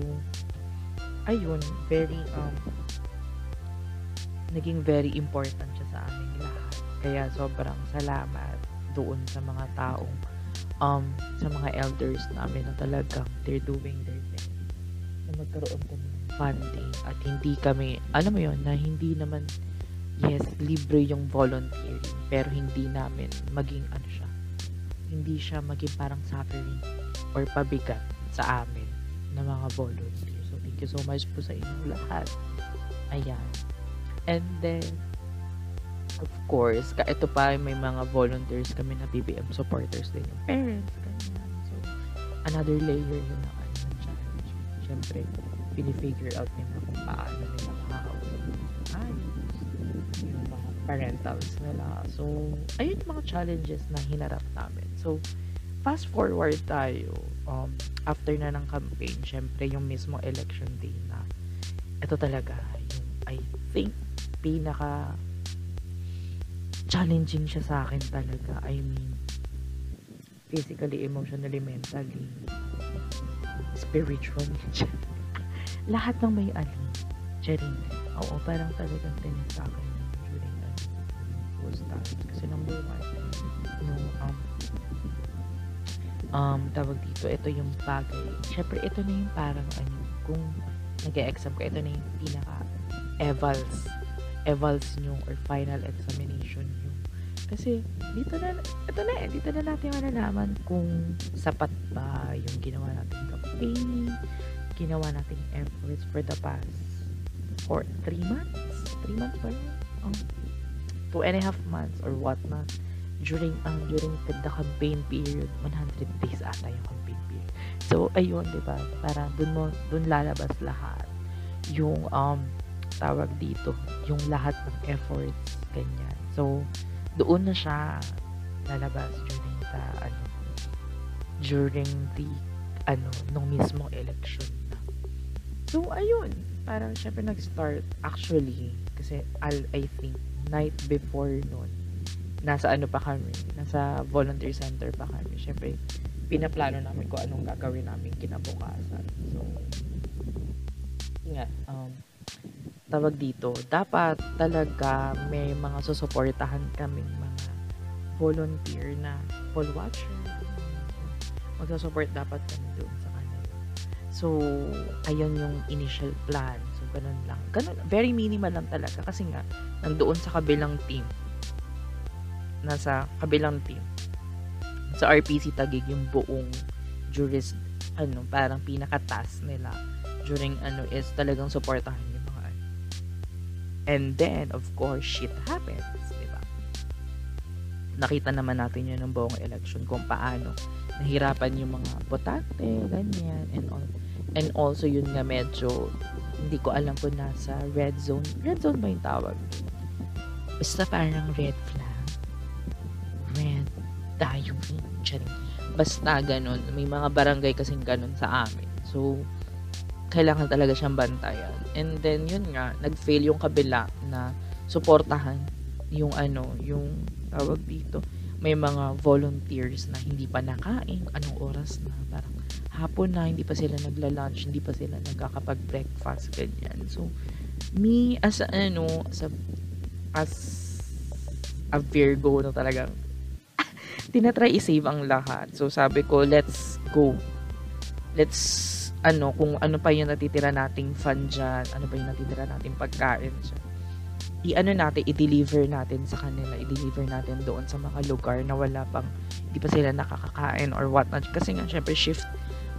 ayun very um naging very important siya sa amin lahat. Kaya sobrang salamat doon sa mga taong um sa mga elders namin na talagang they're doing their best na magkaroon kami funding at hindi kami, alam mo yon na hindi naman, yes, libre yung volunteering, pero hindi namin maging ano siya, hindi siya maging parang suffering or pabigat sa amin na mga volunteers. So, thank you so much po sa inyong lahat. Ayan. And then, of course, ka ito pa may mga volunteers kami na BBM supporters din yung parents, ganyan. So, another layer yun na ano, ng challenge. Siyempre, pinifigure out nila kung paano nila makakausap ng yung mga parentals nila. So, ayun yung mga challenges na hinarap namin. So, fast forward tayo, um, after na ng campaign, syempre yung mismo election day na, ito talaga, yung, I think, pinaka challenging siya sa akin talaga. I mean, physically, emotionally, mentally, spiritually. *laughs* Lahat ng may alin. Charing. Oo, parang talagang tinis sa akin during those times. Kasi number one, no, um, um, tawag dito, ito yung bagay. Siyempre, ito na yung parang ano, kung nag-exam ka, ito na yung pinaka evals evals nyo or final examination nyo. Kasi, dito na, ito na eh, dito na natin malalaman kung sapat ba yung ginawa natin campaign, ginawa natin efforts for the past for three months? Three months ba yun? Oh, two and a half months or what not during ang um, during the, campaign period 100 days ata yung campaign period. So ayun di ba? Parang dun mo dun lalabas lahat yung um tawag dito yung lahat ng efforts ganyan. So doon na siya lalabas during the ano during the ano nung mismong election so ayun parang syempre nag-start actually kasi I'll, I think night before noon nasa ano pa kami, nasa volunteer center pa kami. Syempre, pinaplano namin kung anong gagawin namin kinabukasan. So, nga, um, tawag dito, dapat talaga may mga susuportahan kaming mga volunteer na poll watcher. Magsusupport dapat kami doon. So, ayun yung initial plan. So, ganun lang. Ganun, very minimal lang talaga kasi nga, nandoon sa kabilang team nasa kabilang team. Sa RPC Tagig yung buong jurist ano, parang pinaka-task nila during ano is talagang supportahan yung mga ano. And then, of course, shit happens, di? Nakita naman natin yun ng buong election kung paano nahirapan yung mga botante, ganyan, and all. And also, yun nga medyo, hindi ko alam kung nasa red zone. Red zone ba yung tawag? Basta parang red flag red tayo Charing. Basta ganun. May mga barangay kasing ganun sa amin. So, kailangan talaga siyang bantayan. And then, yun nga, nag-fail yung kabila na suportahan yung ano, yung tawag dito. May mga volunteers na hindi pa nakain, anong oras na, parang hapon na, hindi pa sila nagla-lunch, hindi pa sila nagkakapag-breakfast, ganyan. So, me, as a, ano, as a, as a Virgo na talagang *laughs* tinatry i-save ang lahat. So, sabi ko, let's go. Let's, ano, kung ano pa yung natitira nating fun dyan, ano pa yung natitira nating pagkain dyan. I-ano natin, i-deliver natin sa kanila, i-deliver natin doon sa mga lugar na wala pang, hindi pa sila nakakakain or what. Kasi nga, syempre, shift,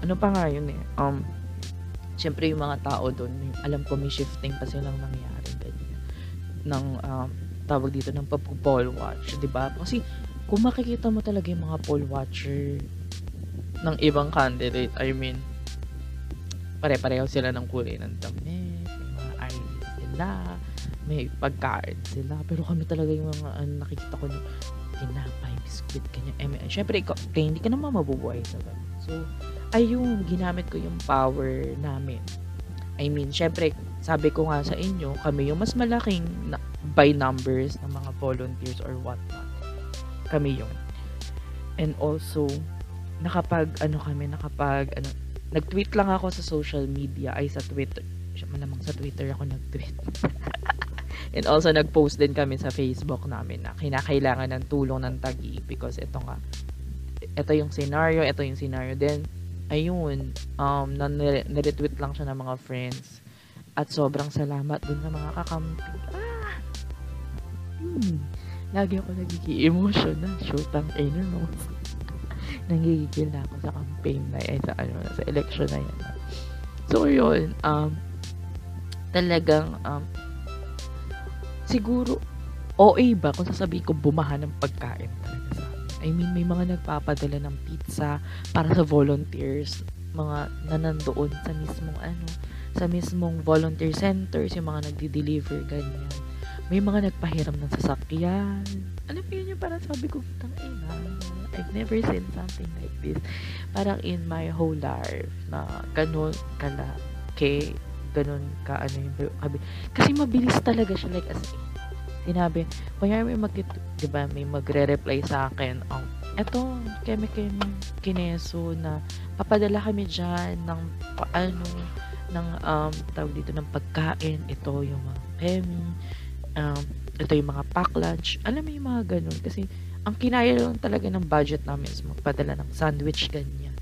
ano pa nga yun eh, um, syempre yung mga tao doon, alam ko may shifting pa silang nangyari, ganyan, ng, um, tawag dito ng pag-poll watch, 'di ba? Kasi kung makikita mo talaga yung mga poll watcher ng ibang candidate, I mean, pare-pareho sila ng kulay ng damit, may mga ID sila, may pagkain sila, pero kami talaga yung mga ano, nakikita ko ng tinapay, biskuit, kanya, eh, syempre, ikaw, hindi ka naman mabubuhay sa ganun. So, ayun, ginamit ko yung power namin. I mean, syempre, sabi ko nga sa inyo, kami yung mas malaking na, by numbers ng mga volunteers or whatnot. Kami yon and also nakapag ano kami nakapag ano nag-tweet lang ako sa social media. Ay sa Twitter. Siya malamang sa Twitter ako nag-tweet. *laughs* And also nag-post din kami sa Facebook namin na kinakailangan ng tulong ng tagi because ito nga ito yung scenario ito yung scenario then ayun um na-retweet lang siya ng mga friends at sobrang salamat dun sa mga kakampi ah hmm lagi ako nagiging emotional. Shootang ino, no? *laughs* Nangigigil na ako sa campaign na eh, sa, ano, sa election na yan. So, yun, um, talagang, um, siguro, OA ba kung sasabihin ko bumaha ng pagkain. I mean, may mga nagpapadala ng pizza para sa volunteers, mga nanandoon sa mismong ano, sa mismong volunteer centers, yung mga nagdi-deliver, ganyan may mga nagpahiram ng sasakyan. Alam mo yun yung parang sabi ko, tang ina, I've never seen something like this. Parang in my whole life na ganun kalaki, ganun ka ano yung. Kasi mabilis talaga siya like as in. Sinabi, kaya may mag, di ba, may magre-reply sa akin, ang, um, eto, keme keme kineso na papadala kami dyan ng paano, ng, um, tawag dito ng pagkain, ito yung mga kemi, um, ito yung mga pack lunch. Alam mo yung mga ganun. Kasi, ang kinaya lang talaga ng budget namin is magpadala ng sandwich, ganyan.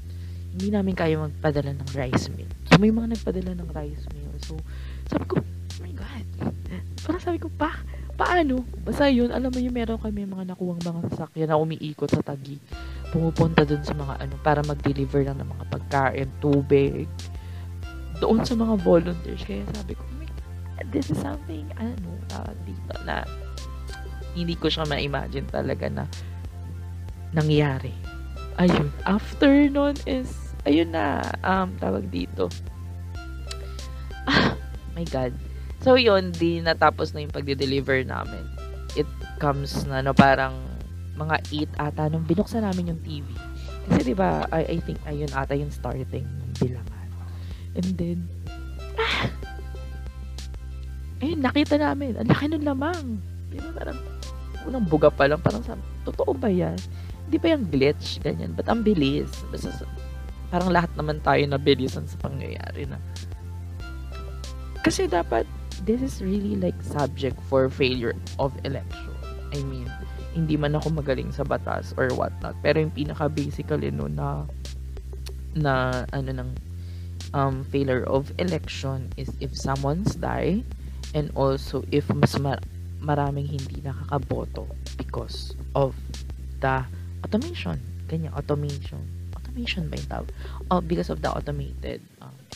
Hindi namin kaya magpadala ng rice meal. So, may mga nagpadala ng rice meal. So, sabi ko, oh my God. Parang sabi ko, pa, paano? Basta yun, alam mo yung meron kami mga nakuwang mga sasakyan na umiikot sa tagi. Pumupunta dun sa mga ano, para mag-deliver lang ng mga pagkain, tubig. Doon sa mga volunteers. Kaya sabi ko, this is something, ano, tawag dito, na hindi ko siya ma-imagine talaga na nangyari. Ayun. After nun is, ayun na, um, tawag dito. Ah, my God. So, yun, di natapos na yung pagde-deliver namin. It comes na, no, parang mga 8 ata nung binuksan namin yung TV. Kasi, di ba, I, I think, ayun ata yung starting ng bilangan. And then, ah, eh, nakita namin, ang laki ng lamang. Pero parang, unang buga pa lang, parang sabi, totoo ba yan? Hindi ba yung glitch, ganyan? Ba't ang bilis? Basta, parang lahat naman tayo na bilisan sa pangyayari na. Kasi dapat, this is really like subject for failure of election. I mean, hindi man ako magaling sa batas or what not. Pero yung pinaka basically no na na ano ng um, failure of election is if someone's die and also if mas mar- maraming hindi nakakaboto because of the automation ganyan automation automation ba yung tawag oh, because of the automated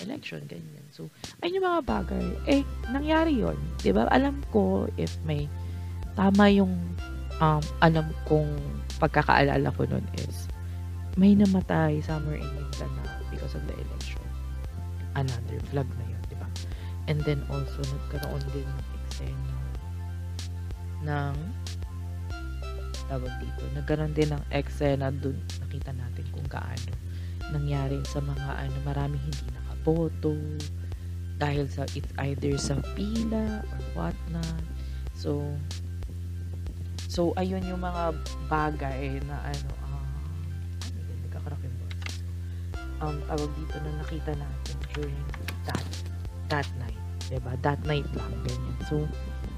election ganyan. So ayun yung mga bagay. Eh nangyari yon di ba? Alam ko if may tama yung um, alam kong pagkakaalala ko nun is may namatay somewhere in Mindanao because of the election. Another flag na yun And then also, nagkaroon din ng eksena ng tawag dito, nagkaroon din ng eksena dun, nakita natin kung gaano nangyari sa mga ano, maraming hindi nakaboto dahil sa it's either sa pila or what na. So, so ayun yung mga bagay na ano, uh, yun, nagkakarakin ba? Um, tawag dito na nakita natin during that that night. Diba? That night lang, ganyan. So,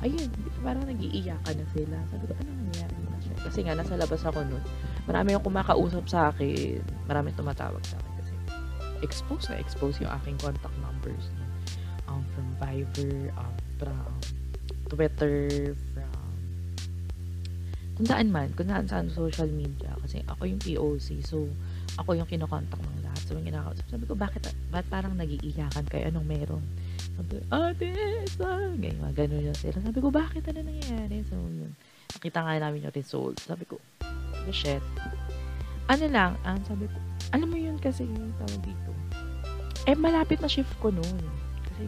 ayun, parang nag-iiyakan na sila. Sabi ko, ano nangyari na siya? Kasi nga, nasa labas ako nun. Marami yung kumakausap sa akin. Marami tumatawag sa akin expose na expose yung aking contact numbers. Um, from Viber, um, from Twitter, from kung saan man, kung saan saan social media. Kasi ako yung POC. So, ako yung kinokontak ng lahat. So, yung kinakausap. Sabi ko, bakit, bakit parang nag-iiyakan kayo? Anong meron? Sabi, ate, sa, ganyan, ganun yun sila. Sabi ko, bakit ano nangyayari? So, yun. Nakita nga namin yung result. Sabi ko, oh, shit. Ano lang, ah, sabi ko, alam mo yun kasi, tawag dito. Eh, malapit na shift ko noon. Kasi,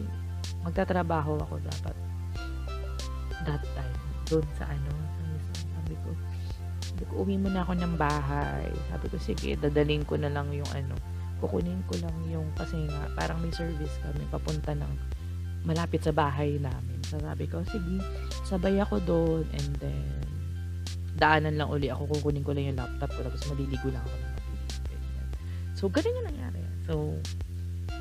magtatrabaho ako dapat. That time. Doon sa ano, sabi ko, sabi ko, uwi muna ako ng bahay. Sabi ko, sige, dadaling ko na lang yung ano, kukunin ko lang yung, kasi nga, parang may service kami, papunta ng, malapit sa bahay namin. So, sabi ko, sige, sabay ako doon, and then, daanan lang uli ako, kukunin ko lang yung laptop ko, tapos maliligo lang ako So, ganun yung nangyari. So,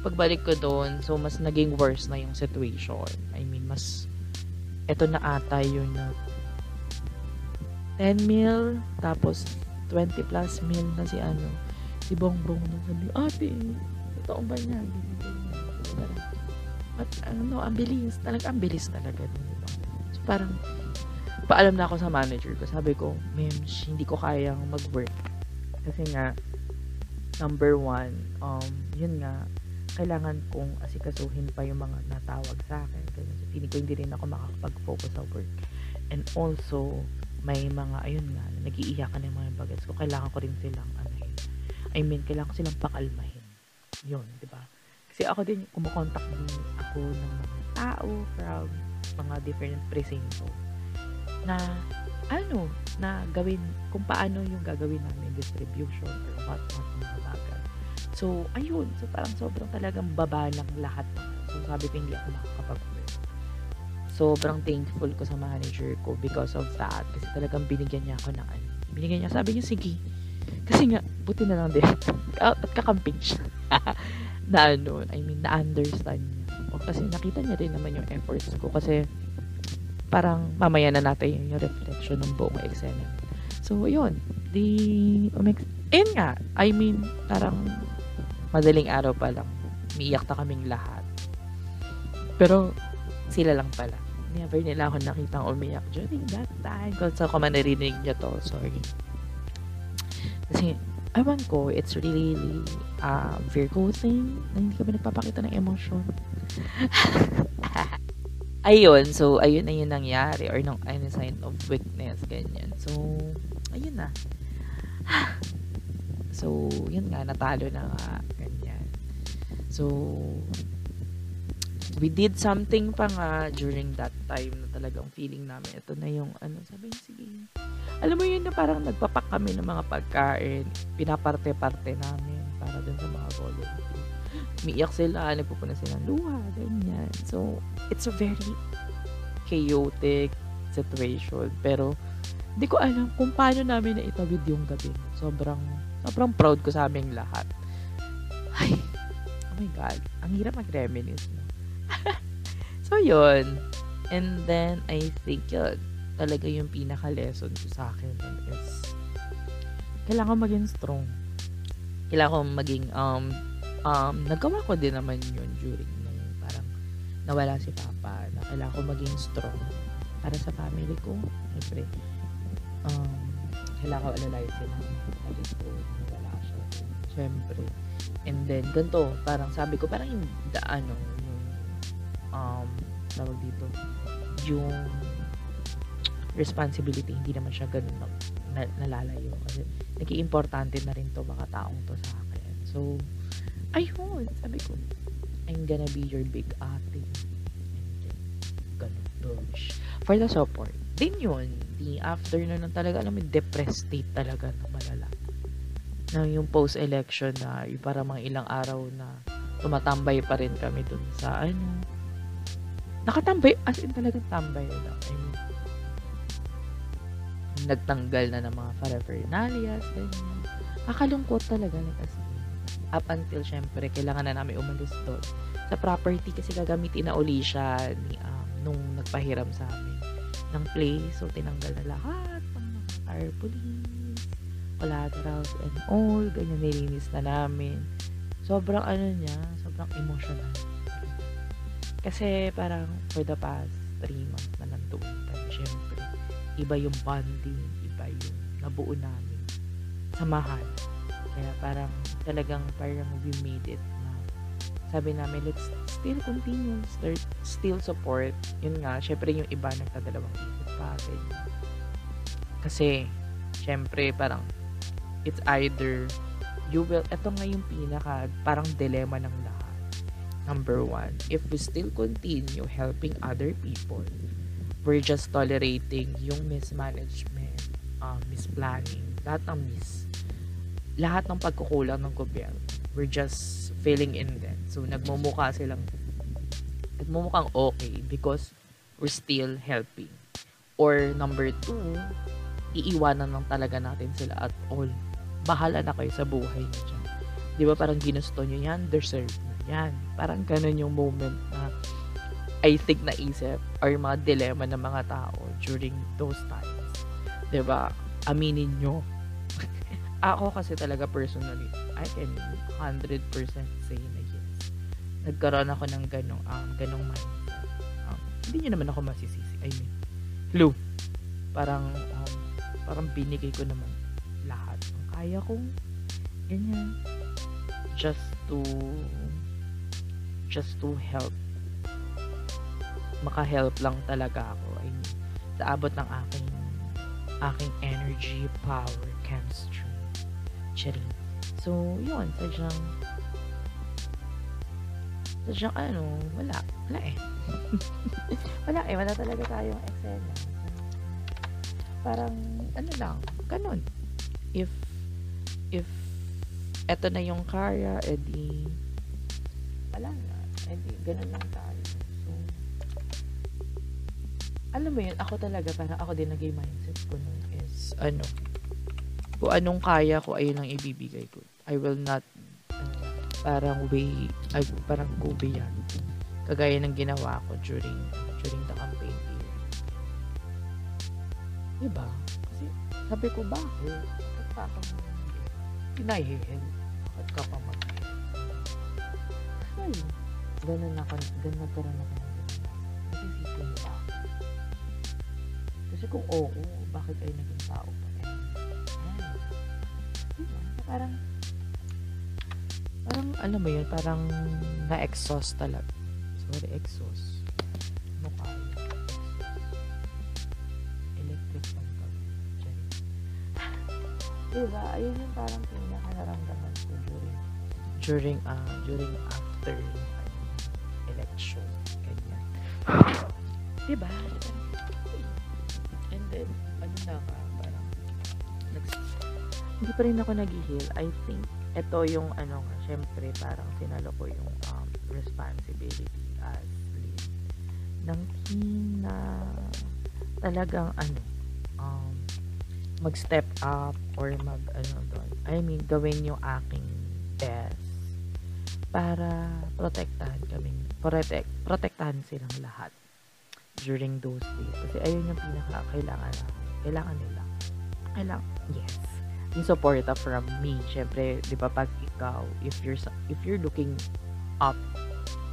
pagbalik ko doon, so, mas naging worse na yung situation. I mean, mas, eto na ata yung na 10 mil, tapos 20 plus mil na si ano, si Bongbong na sabi, ate, totoo ba niya? At ano, ang bilis, talaga, ang bilis talaga. Diba? So, parang, paalam na ako sa manager ko. Sabi ko, ma'am, hindi ko kayang mag-work. Kasi nga, number one, um, yun nga, kailangan kong asikasuhin pa yung mga natawag sa akin. Kasi hindi ko hindi rin ako makakapag-focus sa work. And also, may mga, ayun nga, nag-iiyakan ng mga bagets ko. Kailangan ko rin silang, ano yun, I mean, kailangan ko silang pakalmahin. Yun, di ba? Kasi ako din, kumukontak din ako ng mga tao from mga different presinto. na ano, na gawin, kung paano yung gagawin namin distribution or what, what bagay. So, ayun. So, parang sobrang talagang baba lang lahat. So, sabi ko hindi ako makakapag-work. Sobrang thankful ko sa manager ko because of that. Kasi talagang binigyan niya ako ng ano. Binigyan niya, sabi niya, sige. Kasi nga, buti na lang din. *laughs* At kakamping siya. *laughs* na ano, I mean, na-understand niya. O kasi nakita niya rin naman yung efforts ko. Kasi, parang mamaya na natin yung reflection ng buong eksena. So, yun. The, umex, and nga, I mean, parang madaling araw pa lang. Umiiyak na kaming lahat. Pero, sila lang pala. Never nila ako nakitang umiyak during that time. Kung saan ko man narinig niya to, sorry. Kasi, ewan ko, it's really, really uh, Virgo thing na hindi kami nagpapakita ng emosyon. *laughs* ayun, so, ayun na yun nangyari or nung any sign of weakness, ganyan. So, ayun na. *sighs* so, yun nga, natalo na nga. So, we did something pa nga during that time na talagang feeling namin, ito na yung, ano, sabi niya, sige. Alam mo yun na parang nagpapak kami ng mga pagkain, pinaparte-parte namin para dun sa mga volunteers umiiyak sila, nagpupunan sila ng luha, ganyan. So, it's a very chaotic situation. Pero, hindi ko alam kung paano namin na itawid yung gabi. Sobrang, sobrang proud ko sa aming lahat. Ay, my God. Ang hirap mag-reminisce mo. *laughs* so, yun. And then, I think yun, talaga yung pinaka-lesson ko sa akin is kailangan maging strong. Kailangan maging um, um, nagawa ko din naman yun during parang nawala si Papa na kailangan ko maging strong para sa family ko. Siyempre, um, kailangan ko alalayan si Mama. Alis ko, nawala siya. Siyempre. And then, ganito, parang sabi ko, parang yung, the, ano, yung, um, tawag dito, yung responsibility, hindi naman siya ganun na, na, nalalayo. Kasi, naging importante na rin to mga taong to sa akin. So, ayun, sabi ko, I'm gonna be your big ate. Ganun, For the support. Din yun, the after nang talaga, alam mo, depressed state talaga na malala. Na yung post-election na, yung para mga ilang araw na tumatambay pa rin kami dun sa ano. Nakatambay, as in talagang tambay lang. I mean, nagtanggal na ng mga paraphernalias, ganyan. Kakalungkot talaga na kasi up until syempre kailangan na namin umalis doon sa property kasi gagamitin na uli siya ni, um, nung nagpahiram sa amin ng place so tinanggal na lahat ng mga collaterals and all ganyan nilinis na namin sobrang ano niya sobrang emotional kasi parang for the past 3 months na nandoon kami syempre iba yung bonding iba yung nabuo namin samahan kaya parang talagang parang we made it na sabi namin, let's still continue, start, still support. Yun nga, syempre yung iba nagtadalawang isip pa. Kasi, syempre parang it's either you will, eto nga yung pinaka parang dilemma ng lahat. Number one, if we still continue helping other people, we're just tolerating yung mismanagement, um, misplanning, lahat ng miss lahat ng pagkukulang ng gobyerno. We're just filling in them. So, nagmumukha silang nagmumukhang okay because we're still helping. Or number two, iiwanan lang talaga natin sila at all. Bahala na kayo sa buhay niyo dyan. Di ba parang ginusto nyo yan, deserve na yan. Parang ganun yung moment na I think naisip or mga dilemma ng mga tao during those times. Di ba? Aminin nyo *laughs* ako kasi talaga personally, I can 100% say na yes. Nagkaroon ako ng ganong, um, ganong mindset. Um, hindi niyo naman ako masisisi. I mean, hello. Parang, um, parang binigay ko naman kaya kong, ganyan. Just to, just to help. Maka-help lang talaga ako. I mean, sa abot ng aking, aking energy, power, chemistry featuring. So, yun, sadyang sadyang ano, wala. Wala eh. *laughs* wala eh, wala talaga tayong eksena. parang ano lang, ganun. If if eto na yung kaya, edi wala na. Edi ganun lang tayo. So, alam mo yun, ako talaga, parang ako din naging mindset ko nun is, ano, kung anong kaya ko, ayun ang ibibigay ko. I will not, parang way, ay, parang go beyond. Kagaya ng ginawa ko during, during the campaign period. Diba? Kasi, sabi ko, bakit? Bakit pa ako pinahihil? Bakit ka pa mag Ayun. Ganun ako, ganun nagkaroon ako ng ganun. Kasi isipin mo ba? Kasi kung oo, bakit ay naging tao pa? Ay, diba? Parang, parang, alam mo yun, parang na-exhaust talaga. Sorry, exhaust. Diba? Ayun yung parang pinaka-naramdaman ko during during uh, during after election ganyan. Diba? And then ano na ka parang nags, hindi pa rin ako nag-heal. I think ito yung ano syempre parang sinalo ko yung um, responsibility as lead ng team na talagang ano um, mag-step up or mag ano doon. I mean gawin yung aking best para protektahan kami protect protektahan silang lahat during those days. Kasi ayun yung pinaka kailangan namin kailangan nila. Kailangan yes. Yung suporta from me syempre di ba pag ikaw if you're if you're looking up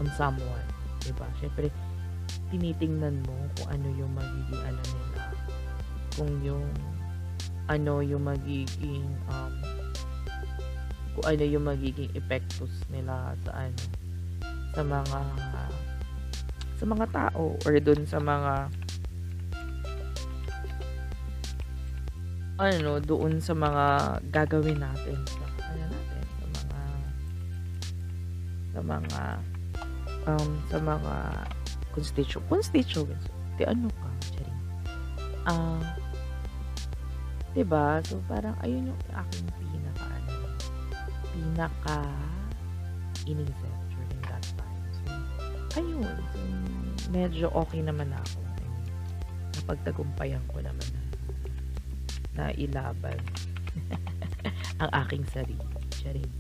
on someone di ba syempre tinitingnan mo kung ano yung magiging ano nila kung yung ano yung magiging um, kung ano yung magiging epektos nila sa ano sa mga sa mga tao or dun sa mga ano doon sa mga gagawin natin sa ano natin sa mga sa mga um sa mga constitu constituents. Di ano ka charing ah uh, diba so parang ayun yung aking pinaka ano pinaka inisip during that time. So, ayun. So, medyo okay naman ako. Napagtagumpayan ko naman na, na ilaban *laughs* ang aking sarili. Charing.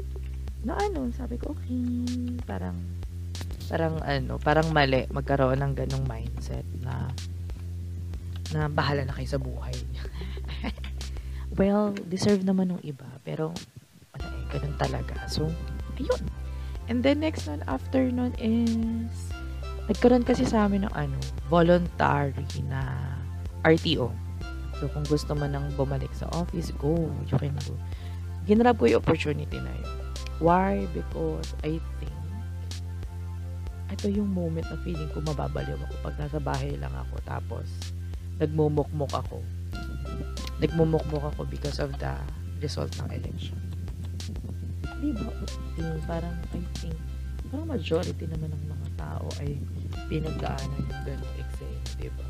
Na ano, sabi ko, okay, parang, parang ano, parang mali magkaroon ng ganong mindset na na bahala na kayo sa buhay. *laughs* well, deserve naman ng iba, pero ganun talaga. So, ayun. And then, next one after nun is, nagkaroon kasi sa amin ng ano, voluntary na RTO. So, kung gusto mo nang bumalik sa office, go. You can go. Ginrab ko yung opportunity na yun. Why? Because I think ito yung moment na feeling ko mababaliw ako pag nasa bahay lang ako tapos nagmumukmuk ako. Nagmumukmuk ako because of the result ng election di ba, eh, parang I think, parang majority naman ng mga tao ay pinagdaanan yung ganong eksena, di ba?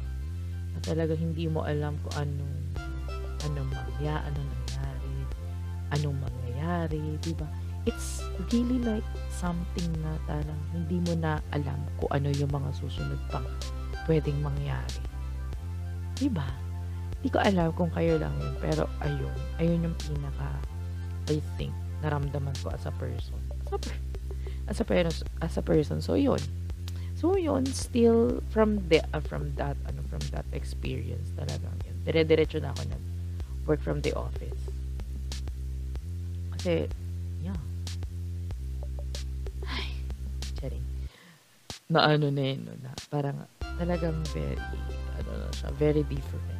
Na talaga hindi mo alam kung anong, anong mangya, anong nangyari, anong mangyayari, di ba? It's really like something na parang hindi mo na alam kung ano yung mga susunod pang pwedeng mangyari. Di ba? Hindi ko alam kung kayo lang yun, pero ayun, ayun yung pinaka, I think, naramdaman ko as a person. As a, as a, person, as a person. So, yun. So, yun, still from the, uh, from that, ano, from that experience talaga. Yun. Dire-diretso na ako nag work from the office. Kasi, yeah. Ay, charing. Na ano na yun, na parang talagang very, ano na siya, very different.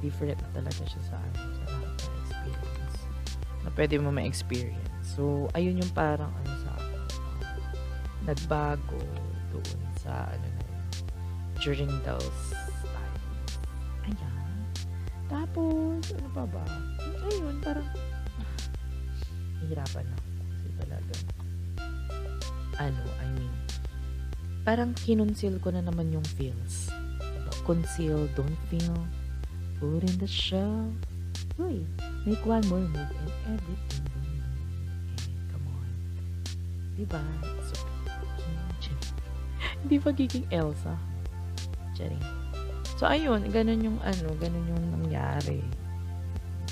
Different talaga siya sa sa experience na pwede mo ma-experience. So, ayun yung parang ano sa akin. nagbago doon sa ano na yun, during those time. Ayan. Tapos, ano pa ba? Ayun, parang *sighs* hihirapan ako. Kasi talaga ano, I mean, parang kinonceal ko na naman yung feels. Diba? Conceal, don't feel. Put in the show. Uy, make one more move and everything will okay. Come on. Diba? So, Hindi pagiging Elsa. Charing. So, ayun. Ganun yung ano, ganun yung nangyari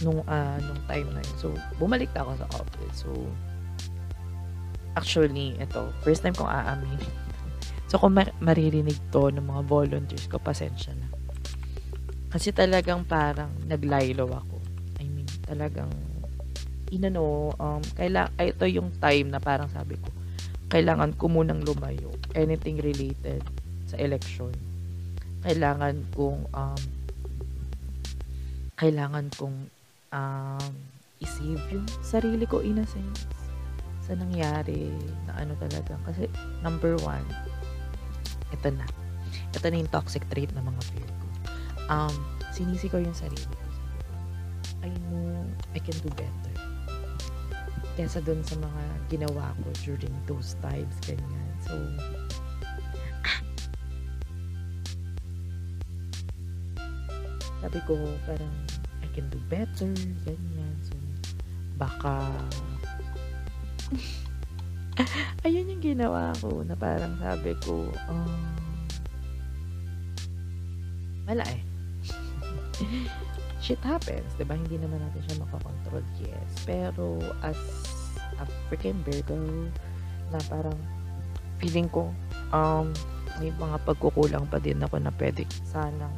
nung, ah, nung time na yun. So, bumalik ako sa office. So, actually, ito, first time kong aamin. *laughs* So, kung mar- maririnig to ng mga volunteers ko, pasensya na. Kasi talagang parang naglaylo ako. I mean, talagang, inano, um, kaila, ay, ito yung time na parang sabi ko, kailangan ko munang lumayo. Anything related sa election. Kailangan kong, um, kailangan kong, um, isave yung sarili ko in a sense sa nangyari na ano talaga. Kasi, number one, ito na. Ito na yung toxic trait ng mga peer ko. Um, sinisi ko yung sarili ko. I know I can do better. Kesa dun sa mga ginawa ko during those times, ganyan. So, *coughs* sabi ko parang I can do better, ganyan. So, baka *laughs* ayun yung ginawa ko na parang sabi ko, um, wala eh. *laughs* Shit happens, di ba? Hindi naman natin siya makakontrol, yes. Pero as a freaking Virgo, na parang feeling ko, um, may mga pagkukulang pa din ako na pwede sanang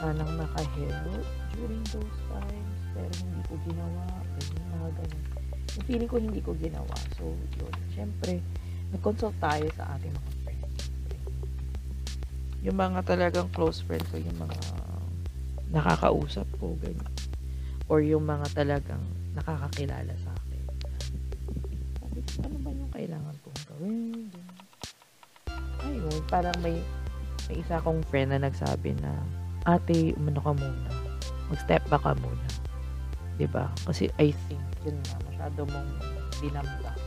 sanang makahelp during those times. Pero hindi ko ginawa. Ganyan, mga ganyan yung feeling ko hindi ko ginawa. So, yun. Siyempre, nag-consult tayo sa ating mga friends. Yung mga talagang close friends ko, yung mga nakakausap ko, ganyan. Or yung mga talagang nakakakilala sa akin. Sabi ko, ano ba yung kailangan kong gawin? Ayun, parang may may isa akong friend na nagsabi na, ate, umano ka muna. Mag-step back ka muna. ba? Kasi I think yun na masyado mong dinamdam.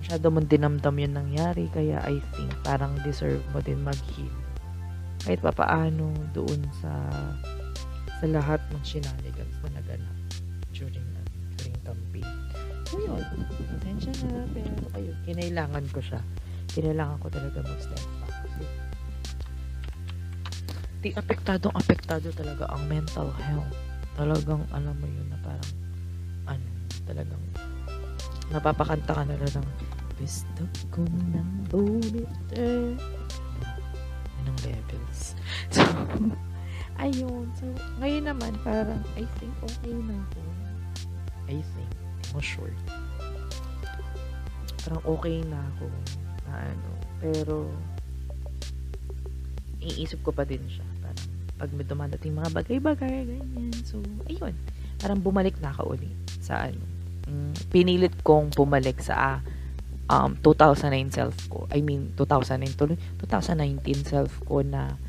Masyado mong dinamdam yung nangyari kaya I think parang deserve mo din mag-heal. Kahit pa paano doon sa sa lahat ng shenanigans na naganap during during campaign. So yun, attention na pero ayun, kinailangan ko siya. Kinailangan ko talaga mag-step back. Di apektadong apektado talaga ang mental health talagang alam mo yun na parang ano, talagang napapakanta ka na lang ng gusto ko ng ulit eh. Ang levels. *laughs* So, ayun. So, ngayon naman, parang, I think okay na ako. I think. Hindi mo sure. Parang okay na ako na ano. Pero, iisip ko pa din siya pag may dumadating mga bagay-bagay, ganyan. So, ayun. Parang bumalik na ako ulit sa ano. Mm, pinilit kong bumalik sa uh, um, 2009 self ko. I mean, 2009 tuloy. 2019 self ko na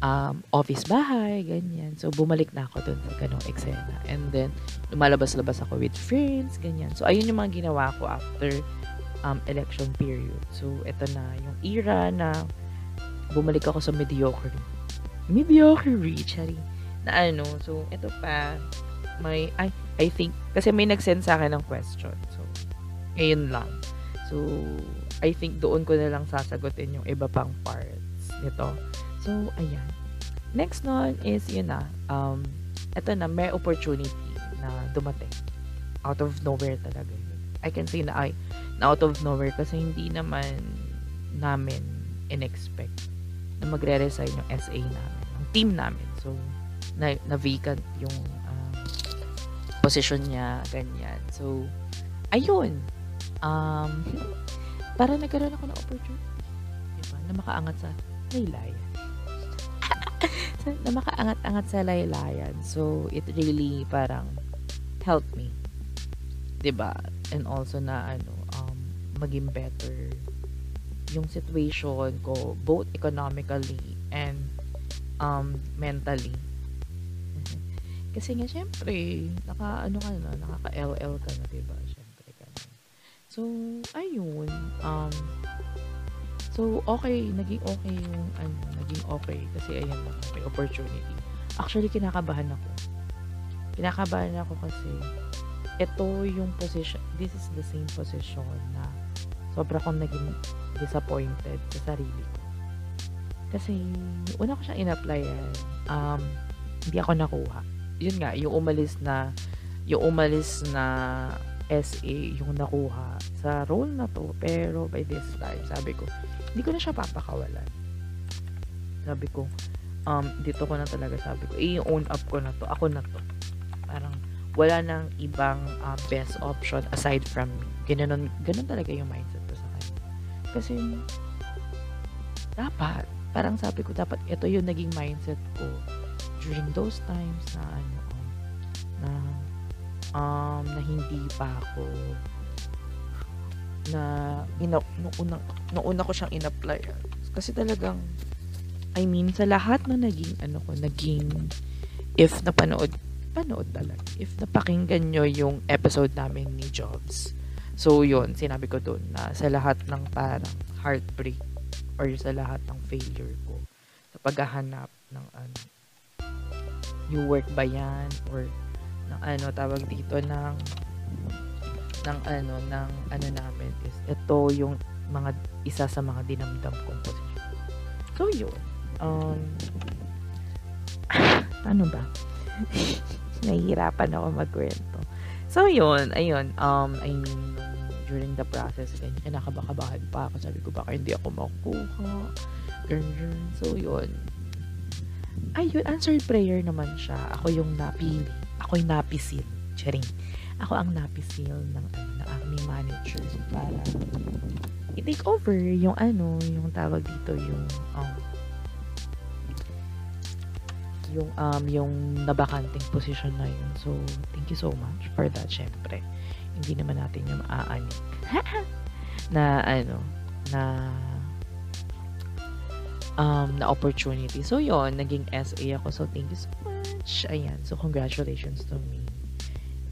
um, office bahay, ganyan. So, bumalik na ako dun sa ganong eksena. And then, lumalabas-labas ako with friends, ganyan. So, ayun yung mga ginawa ko after um, election period. So, ito na yung era na bumalik ako sa mediocrity mediocre chari na ano so ito pa may I, I think kasi may nag-send sa akin ng question so ngayon lang so I think doon ko na lang sasagutin yung iba pang parts nito so ayan next nun is yun na um ito na may opportunity na dumating out of nowhere talaga I can say na I na out of nowhere kasi hindi naman namin in-expect na magre-resign yung SA namin team namin. So, na, na vacant yung um, position niya, ganyan. So, ayun. Um, para nagkaroon ako ng opportunity. Diba? Na makaangat sa laylayan. *laughs* na makaangat-angat sa laylayan. So, it really parang helped me. Diba? And also na ano, um, maging better yung situation ko both economically and um, mentally. *laughs* Kasi nga, syempre, naka, ano ka na, nakaka-LL ka na, diba? So, ayun. Um, So, okay, naging okay yung ano, naging okay kasi ayan may opportunity. Actually, kinakabahan ako. Kinakabahan ako kasi ito yung position, this is the same position na sobra akong naging disappointed sa sarili ko. Kasi, una ko siyang in-applyan, um, hindi ako nakuha. Yun nga, yung umalis na, yung umalis na SA yung nakuha sa role na to. Pero by this time, sabi ko, hindi ko na siya papakawalan. Sabi ko, um, dito ko na talaga sabi ko, i-own up ko na to. Ako na to. Parang, wala nang ibang uh, best option aside from me. Ganun, ganun talaga yung mindset ko sa kanya. Kasi, dapat, parang sabi ko, dapat ito yung naging mindset ko during those times na ano, um, na um, na hindi pa ako na ina, nung una, nung una ko siyang in-apply. Kasi talagang I mean sa lahat na naging ano ko naging if napanood panood talaga. If napakinggan nyo yung episode namin ni Jobs. So yun sinabi ko doon na sa lahat ng parang heartbreak or sa lahat ng failure ko sa paghahanap ng ano new work ba yan or ng ano tawag dito ng ng ano ng ano namin is ito yung mga isa sa mga dinamdam kong posisyon. So yun. Um *laughs* ano ba? *laughs* Nahihirapan ako magkwento. So yun, ayun, um I mean during the process, ganyan, kinakabakabahan pa ako. Sabi ko, baka hindi ako makukuha. Ganyan. So, yun. Ayun, answered prayer naman siya. Ako yung napili ako yung napisil. Charing. Ako ang napisil ng, ano, ng aming manager para i-take over yung ano, yung tawag dito, yung um, yung um yung nabakanting position na yun. So, thank you so much for that, syempre. Hindi naman natin yung maaanik. *laughs* na ano, na um, na opportunity. So, yon naging SA ako. So, thank you so. Ayan. So, congratulations to me.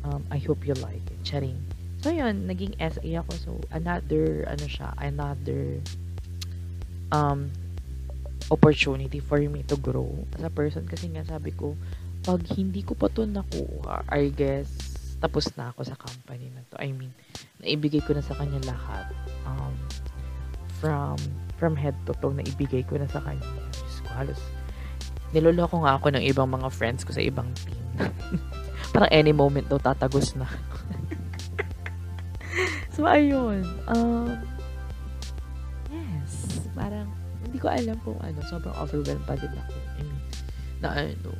Um, I hope you like it. Charing. So, yun. Naging SA ako. So, another, ano siya, another um, opportunity for me to grow as a person. Kasi nga, sabi ko, pag hindi ko pa to nakuha, I guess, tapos na ako sa company na to. I mean, naibigay ko na sa kanya lahat. Um, from from head to toe, naibigay ko na sa kanya. Diyos ko, halos niloloko nga ako ng ibang mga friends ko sa ibang team. *laughs* Parang any moment daw tatagos na. *laughs* so, ayun. Um, yes. Parang, hindi ko alam kung ano, sobrang overwhelmed pa din ako. I mean, na ano,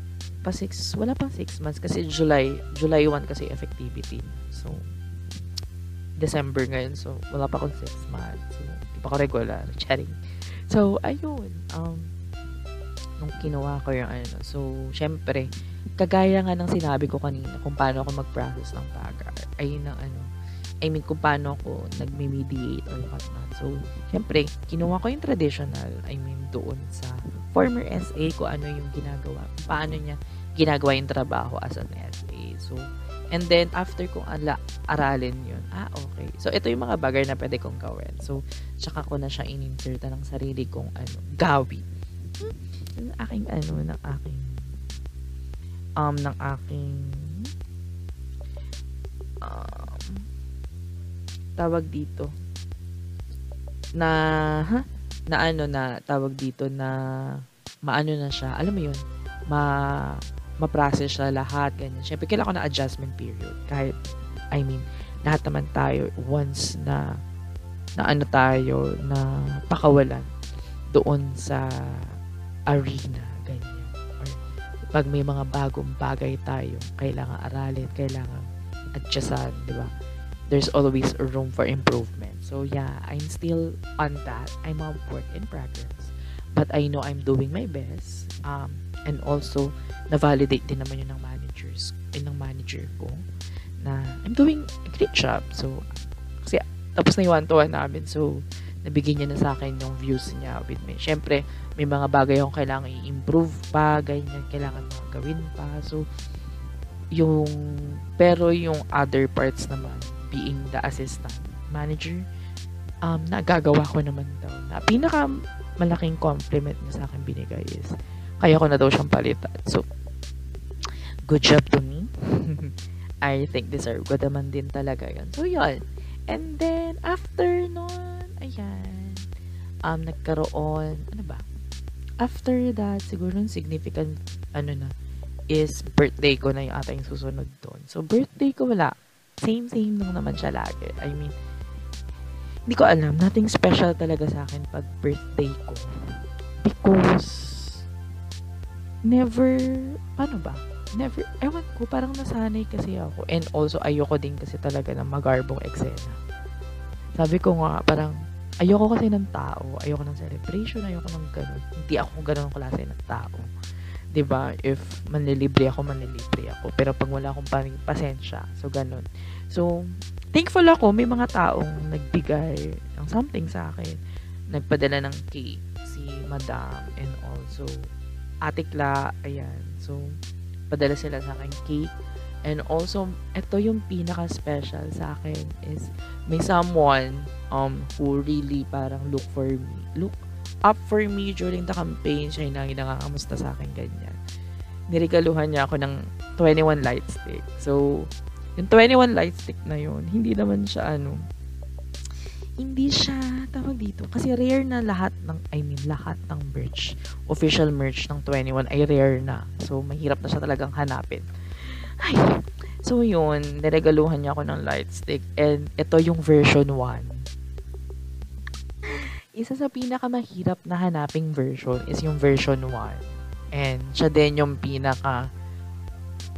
pa six, wala pang six months kasi July, July 1 kasi effectivity. So, December ngayon. So, wala pa akong six months. So, di pa ako regular. Charing. So, ayun. Um, nung kinuha ko yung ano. So, syempre, kagaya nga ng sinabi ko kanina kung paano ako mag-process ng PAGA. Ayun ang ano, I mean, kung paano ako nag-mediate or whatnot. So, syempre, kinuha ko yung traditional, I mean, doon sa former SA ko ano yung ginagawa, paano niya ginagawa yung trabaho as an SA. So, and then, after kong ala, aralin yun, ah, okay. So, ito yung mga bagay na pwede kong gawin. So, tsaka ko na siya in-inserta ng sarili kong ano, gawin. Ng aking ano, ng aking um, ng aking um, tawag dito. Na ha? na ano na tawag dito na maano na siya. Alam mo yun? Ma ma-process siya lahat ganyan. Syempre kailangan ko na adjustment period. Kahit I mean lahat naman tayo once na na ano tayo na pakawalan doon sa arena, ganyan. Or pag may mga bagong bagay tayo, kailangan aralin, kailangan adjustan, di ba? There's always room for improvement. So yeah, I'm still on that. I'm a work in progress. But I know I'm doing my best. Um, and also, na-validate din naman yun ng managers, eh, ng manager ko na I'm doing a great job. So, kasi tapos na yung one-to-one namin. So, nabigyan niya na sa akin yung views niya with me. Siyempre, may mga bagay akong kailangan i-improve pa, ganyan, kailangan mga gawin pa. So, yung, pero yung other parts naman, being the assistant manager, um, nagagawa ko naman daw. Na pinaka malaking compliment niya sa akin binigay is, kaya ko na daw siyang palitan. So, good job to me. *laughs* I think deserve ko naman din talaga yun. So, yun. And then, after nun, ayan, um, nagkaroon, ano ba? After that, siguro yung significant, ano na, is birthday ko na yung ating susunod doon. So, birthday ko wala. Same-same lang naman siya lagi. I mean, hindi ko alam. Nothing special talaga sa akin pag birthday ko. Because, never, paano ba? Never, ewan ko, parang nasanay kasi ako. And also, ayoko din kasi talaga ng magarbong eksena. Sabi ko nga, parang, ayoko kasi ng tao. Ayoko ng celebration, ayoko ng ganun. Hindi ako ganun klase ng tao. 'di ba? If manlilibre ako, manlilibre ako. Pero pag wala akong paning pasensya, so ganun. So, thankful ako may mga taong nagbigay ng something sa akin. Nagpadala ng cake si Madam and also Ate Kla, ayan. So, padala sila sa akin cake. And also, ito yung pinaka-special sa akin is may someone um who really parang look for me. Look up for me during the campaign. Siya yung nakakamusta sa akin, ganyan. Niregaluhan niya ako ng 21 light stick. So, yung 21 light stick na yun, hindi naman siya ano, hindi siya tawag dito. Kasi rare na lahat ng, I mean, lahat ng merch, official merch ng 21 ay rare na. So, mahirap na siya talagang hanapin. Ay, so yun, niregaluhan niya ako ng light stick. And ito yung version 1 isa sa pinakamahirap na hanaping version is yung version 1. And siya din yung pinaka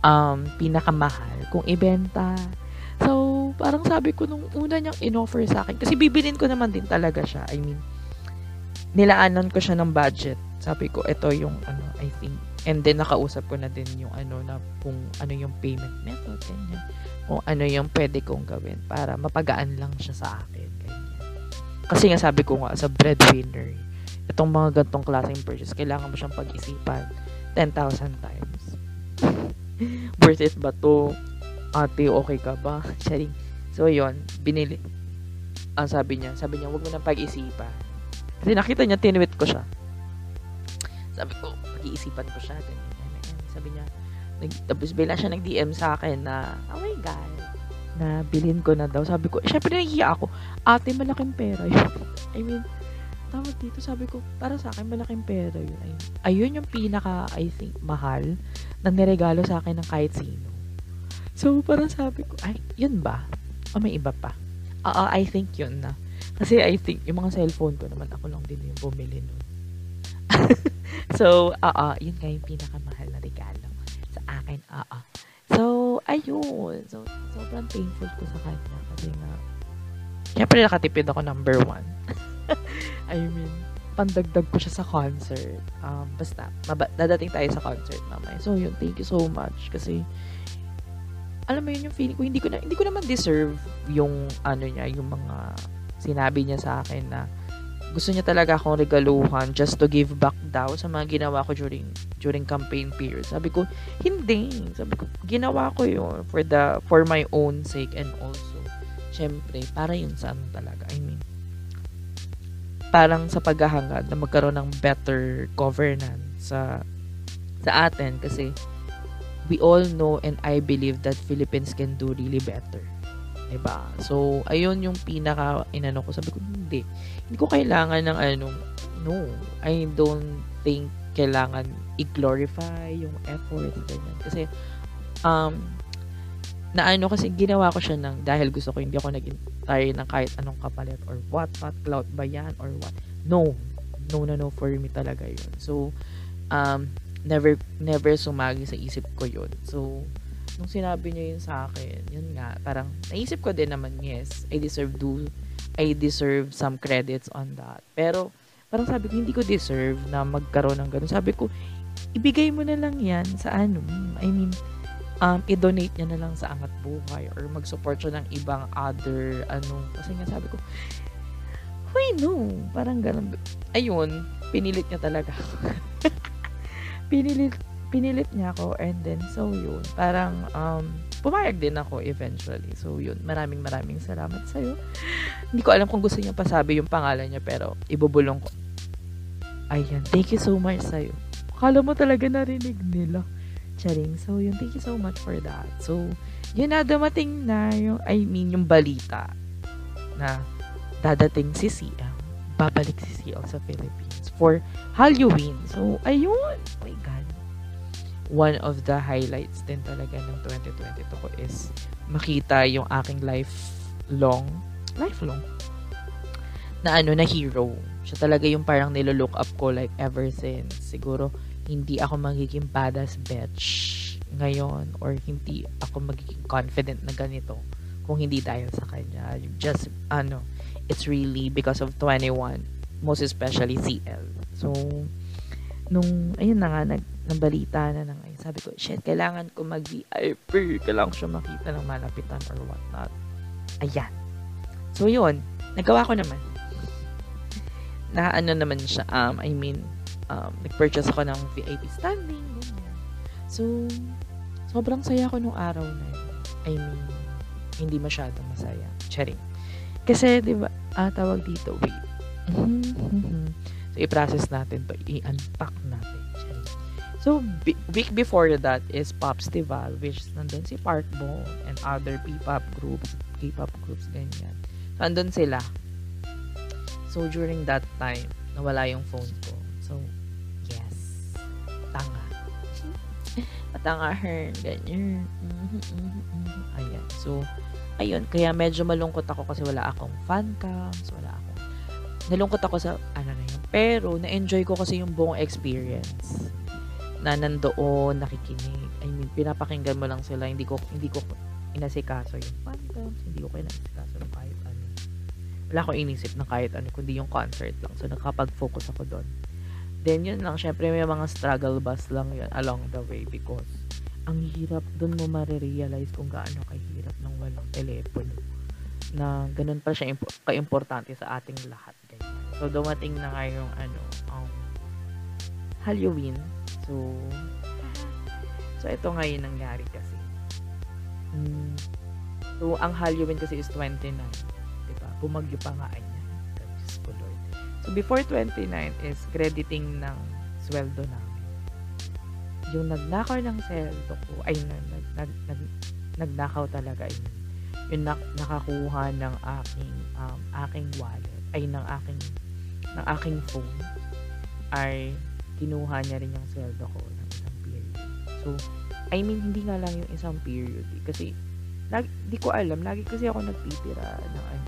um, pinakamahal kung ibenta. So, parang sabi ko nung una niyang inoffer sa akin, kasi bibilin ko naman din talaga siya. I mean, nilaanan ko siya ng budget. Sabi ko, ito yung ano, I think. And then, nakausap ko na din yung ano, na kung ano yung payment method, ganyan. Kung ano yung pwede kong gawin para mapagaan lang siya sa akin. Kasi nga sabi ko nga, sa breadwinner, itong mga gantong klaseng purchase, kailangan mo siyang pag-isipan 10,000 times. *laughs* Worth it ba to? Ate, okay ka ba? *laughs* Charing. So, yon binili. Ang sabi niya, sabi niya, wag mo nang pag-isipan. Kasi nakita niya, tinwit ko siya. Sabi ko, pag-iisipan ko siya. Sabi niya, nag, tapos bila siya nag-DM sa akin na, oh my God, na bilhin ko na daw. Sabi ko, eh, syempre nahihiya ako. Ate, malaking pera yun. *laughs* I mean, tawag dito, sabi ko, para sa akin, malaking pera yun. Ayun, ayun yung pinaka, I think, mahal na niregalo sa akin ng kahit sino. So, parang sabi ko, ay, yun ba? O may iba pa? Oo, uh, I think yun na. Kasi I think, yung mga cellphone ko naman, ako lang din yung bumili nun. *laughs* so, oo, yun nga yung pinakamahal na regalo sa akin. Oo. So, ayun. So, sobrang painful ko sa kanya. Kasi nga, syempre nakatipid ako number one. *laughs* I mean, pandagdag ko siya sa concert. Um, basta, maba- dadating tayo sa concert mamaya. So, yun, thank you so much. Kasi, alam mo yun yung feeling ko, hindi ko na, hindi ko naman deserve yung, ano niya, yung mga sinabi niya sa akin na gusto niya talaga akong regaluhan just to give back daw sa mga ginawa ko during during campaign period. Sabi ko, hindi. Sabi ko, ginawa ko yun for the for my own sake and also syempre para yun sa ano talaga. I mean, parang sa paghahangad na magkaroon ng better governance sa sa atin kasi we all know and I believe that Philippines can do really better. Diba? So, ayun yung pinaka inano ko. Sabi ko, hindi. Hindi ko kailangan ng ano, no. I don't think kailangan i-glorify yung effort, ganyan. Kasi, um, na ano kasi ginawa ko siya ng dahil gusto ko hindi ako naging tayo ng kahit anong kapalit or what, what, cloud ba yan or what. No. No, no, no, for me talaga yun. So, um, never, never sumagi sa isip ko yun. So, nung sinabi niya yun sa akin, yun nga, parang naisip ko din naman, yes, I deserve do, I deserve some credits on that. Pero, parang sabi ko, hindi ko deserve na magkaroon ng ganun. Sabi ko, ibigay mo na lang yan sa ano, I mean, um, i-donate niya na lang sa Angat Buhay or mag-support siya ng ibang other, ano, kasi nga sabi ko, Huy, no. Parang ganun. Ayun, pinilit niya talaga. *laughs* pinilit pinilit niya ako and then so yun parang um pumayag din ako eventually. So, yun. Maraming maraming salamat sa'yo. Hindi ko alam kung gusto niya pasabi yung pangalan niya, pero ibubulong ko. Ayan. Thank you so much sa'yo. Akala mo talaga narinig nila. Charing. So, yun. Thank you so much for that. So, yun na, dumating na yung, I mean, yung balita na dadating si CL. Babalik si CL sa Philippines for Halloween. So, ayun. My. One of the highlights din talaga ng 2022 ko is makita yung aking lifelong, lifelong, na ano, na hero. Siya talaga yung parang nilolook up ko like ever since. Siguro, hindi ako magiging badass bitch ngayon or hindi ako magiging confident na ganito kung hindi dahil sa kanya. Just, ano, it's really because of 21, most especially CL. So, nung, ayun na nga, nag, nabalita na nang ayun. Sabi ko, shit, kailangan ko mag-VIP. Kailangan ko siya makita ng malapitan or whatnot. Ayan. So, yun. Nagawa ko naman. Na ano naman siya, um, I mean, um, nag-purchase ako ng VIP standing, ganyan. So, sobrang saya ko nung araw na yun. I mean, hindi masyadong masaya. Charing. Kasi, di ba, ah, tawag dito, wait. *laughs* so, i-process natin to. I-unpack natin. So, b- week before that is Popstival, which nandun si Parkball and other P-pop groups, K-pop groups, ganyan. So, andun sila. So, during that time, nawala yung phone ko. So, yes. Tanga. *laughs* Matanga her. Ganyan. Ayan. So, ayun. Kaya medyo malungkot ako kasi wala akong fan cams. Wala akong... Nalungkot ako sa ano na yun. Pero, na-enjoy ko kasi yung buong experience. Na nandoon, nakikinig. I mean, pinapakinggan mo lang sila. Hindi ko, hindi ko inasikaso yung fan cams. Hindi ko inasikaso ng kahit ano. Wala akong inisip na kahit ano, kundi yung concert lang. So, nakapag-focus ako doon. Then, yun lang. Syempre, may mga struggle bus lang yun along the way because ang hirap doon mo marirealize kung gaano kahirap ng walang telepono na ganun pa siya impo- ka-importante sa ating lahat. Ganyan. So, dumating na nga yung ano, um, Halloween. So, so ito nga yung nangyari kasi. Mm, so, ang Halloween kasi is 29. Diba? Bumagyo pa nga niya. Diyos ko Lord. So, before 29 is crediting ng sweldo namin. Yung nagnakaw ng sweldo ko, ay nag, nag, nag, nag, nagnakaw talaga yun. Yung nak, nakakuha ng aking um, aking wallet, ay ng aking ng aking phone, ay kinuha niya rin yung sweldo ko ng isang period. So, I mean, hindi nga lang yung isang period. Eh, kasi, lagi, di ko alam, lagi kasi ako nagtitira ng ano,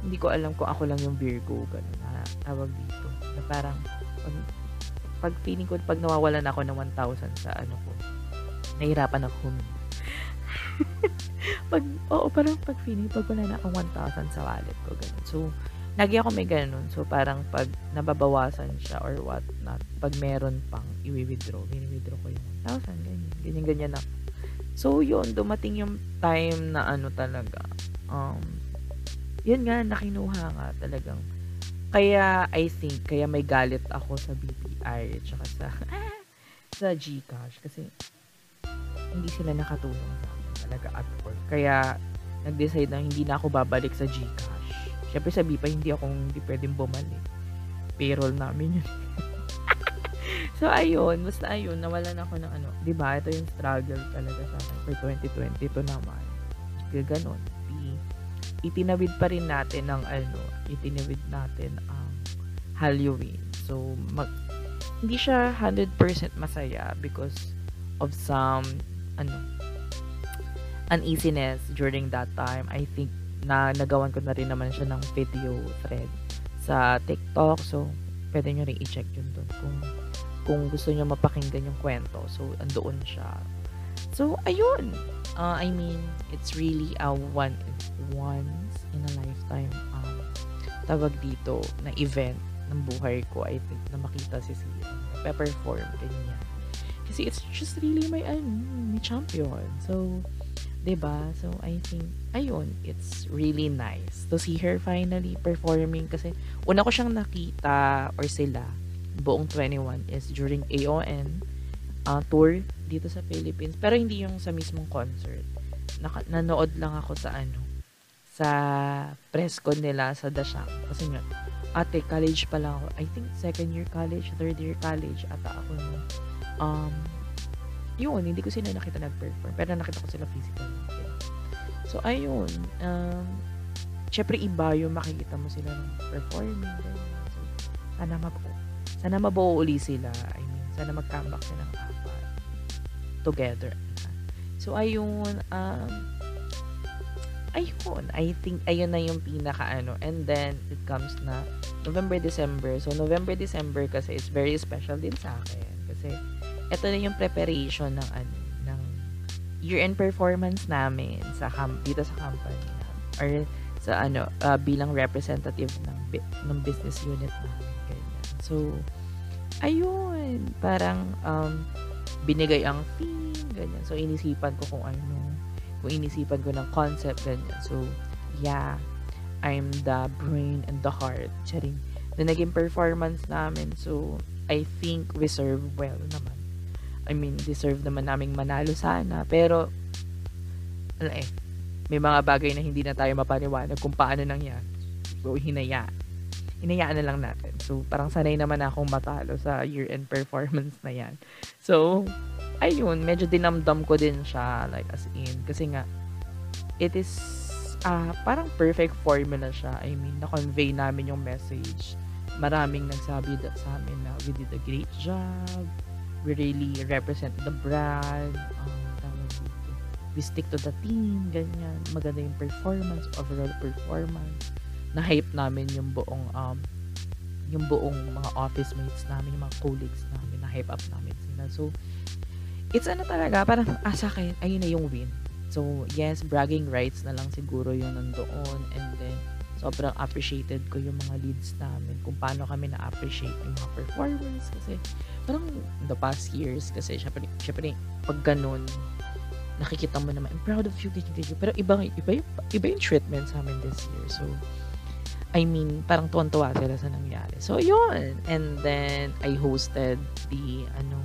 hindi ko alam kung ako lang yung Virgo, gano'n, na tawag dito. Na parang, pag, pag feeling ko, pag nawawalan ako ng 1,000 sa ano ko, nahirapan ako *laughs* pag, oo, parang pag feeling, pag wala na akong 1,000 sa wallet ko, gano'n. So, lagi ako may ganun. So, parang pag nababawasan siya or what not, pag meron pang i-withdraw, i-withdraw ko yung 1,000, ganyan, ganyan, ganyan na. So, yun, dumating yung time na ano talaga, um, yun nga, nakinuha nga talagang. Kaya, I think, kaya may galit ako sa BPI at saka sa, *laughs* sa Gcash kasi hindi sila nakatulong sa akin talaga at all. Kaya, nag-decide na hindi na ako babalik sa Gcash. Siyempre sa BPI, hindi ako hindi pwedeng bumalik. Payroll namin yun. *laughs* so, ayun. Basta ayun, nawalan ako ng ano. ba diba, ito yung struggle talaga sa akin for 2022 naman. Gaganon itinawid pa rin natin ng ano, itinawid natin ang Halloween. So, mag, hindi siya 100% masaya because of some ano uneasiness during that time. I think na nagawan ko na rin naman siya ng video thread sa TikTok. So, pwede nyo rin i-check yun doon kung kung gusto nyo mapakinggan yung kwento. So, andoon siya. So, ayun. Uh, I mean, it's really a one once in a lifetime um, tawag dito na event ng buhay ko I think na makita si Sia pe-perform ganyan kasi it's just really my ano my champion so 'di ba so I think ayun it's really nice to see her finally performing kasi una ko siyang nakita or sila buong 21 is during AON uh, tour dito sa Philippines pero hindi yung sa mismong concert naka, nanood lang ako sa ano, sa press con nila sa Dashang. Kasi nga, ate, college pa lang ako. I think second year college, third year college, ata ako. Um, yun, hindi ko sila nakita nag-perform. Pero nakita ko sila physically. So, ayun. Um, syempre, iba yung makikita mo sila ng performing. So, sana mabuo. Sana mabuo uli sila. I mean, sana mag-comeback sila ng apat. Together. So, ayun. Um, ayun. I think, ayun na yung pinaka ano. And then, it comes na November, December. So, November, December kasi it's very special din sa akin. Kasi, ito na yung preparation ng ano, ng year-end performance namin sa dito sa company na, or sa ano uh, bilang representative ng ng business unit namin. So ayun, parang um, binigay ang theme ganyan. So inisipan ko kung ano, kung inisipan ko ng concept ganyan. So yeah, I'm the brain and the heart. Charing. Na naging performance namin. So I think we serve well naman. I mean, deserve naman naming manalo sana. Pero, ano eh, may mga bagay na hindi na tayo mapaniwanag kung paano nangyari. So, hinaya. Hinayaan na lang natin. So, parang sanay naman akong matalo sa year-end performance na yan. So, ayun, medyo dinamdam ko din siya, like, as in. Kasi nga, it is, uh, parang perfect formula siya. I mean, na-convey namin yung message. Maraming nagsabi sa amin na we did a great job we really represent the brand. Um, we stick to the team, ganyan. Maganda yung performance, overall performance. Na-hype namin yung buong um, yung buong mga office mates namin, yung mga colleagues namin, na-hype up namin sila. So, it's ano talaga, parang, ah, sa akin, ayun na yung win. So, yes, bragging rights na lang siguro yung nandoon. And then, sobrang appreciated ko yung mga leads namin, kung paano kami na-appreciate yung mga performance. Kasi, parang the past years kasi syempre, syempre pag ganun nakikita mo naman I'm proud of you ganyan, ganyan. pero iba, iba, iba yung treatment sa amin this year. So I mean parang tuwan-tuwa sila sa nangyari. So yun. And then I hosted the ano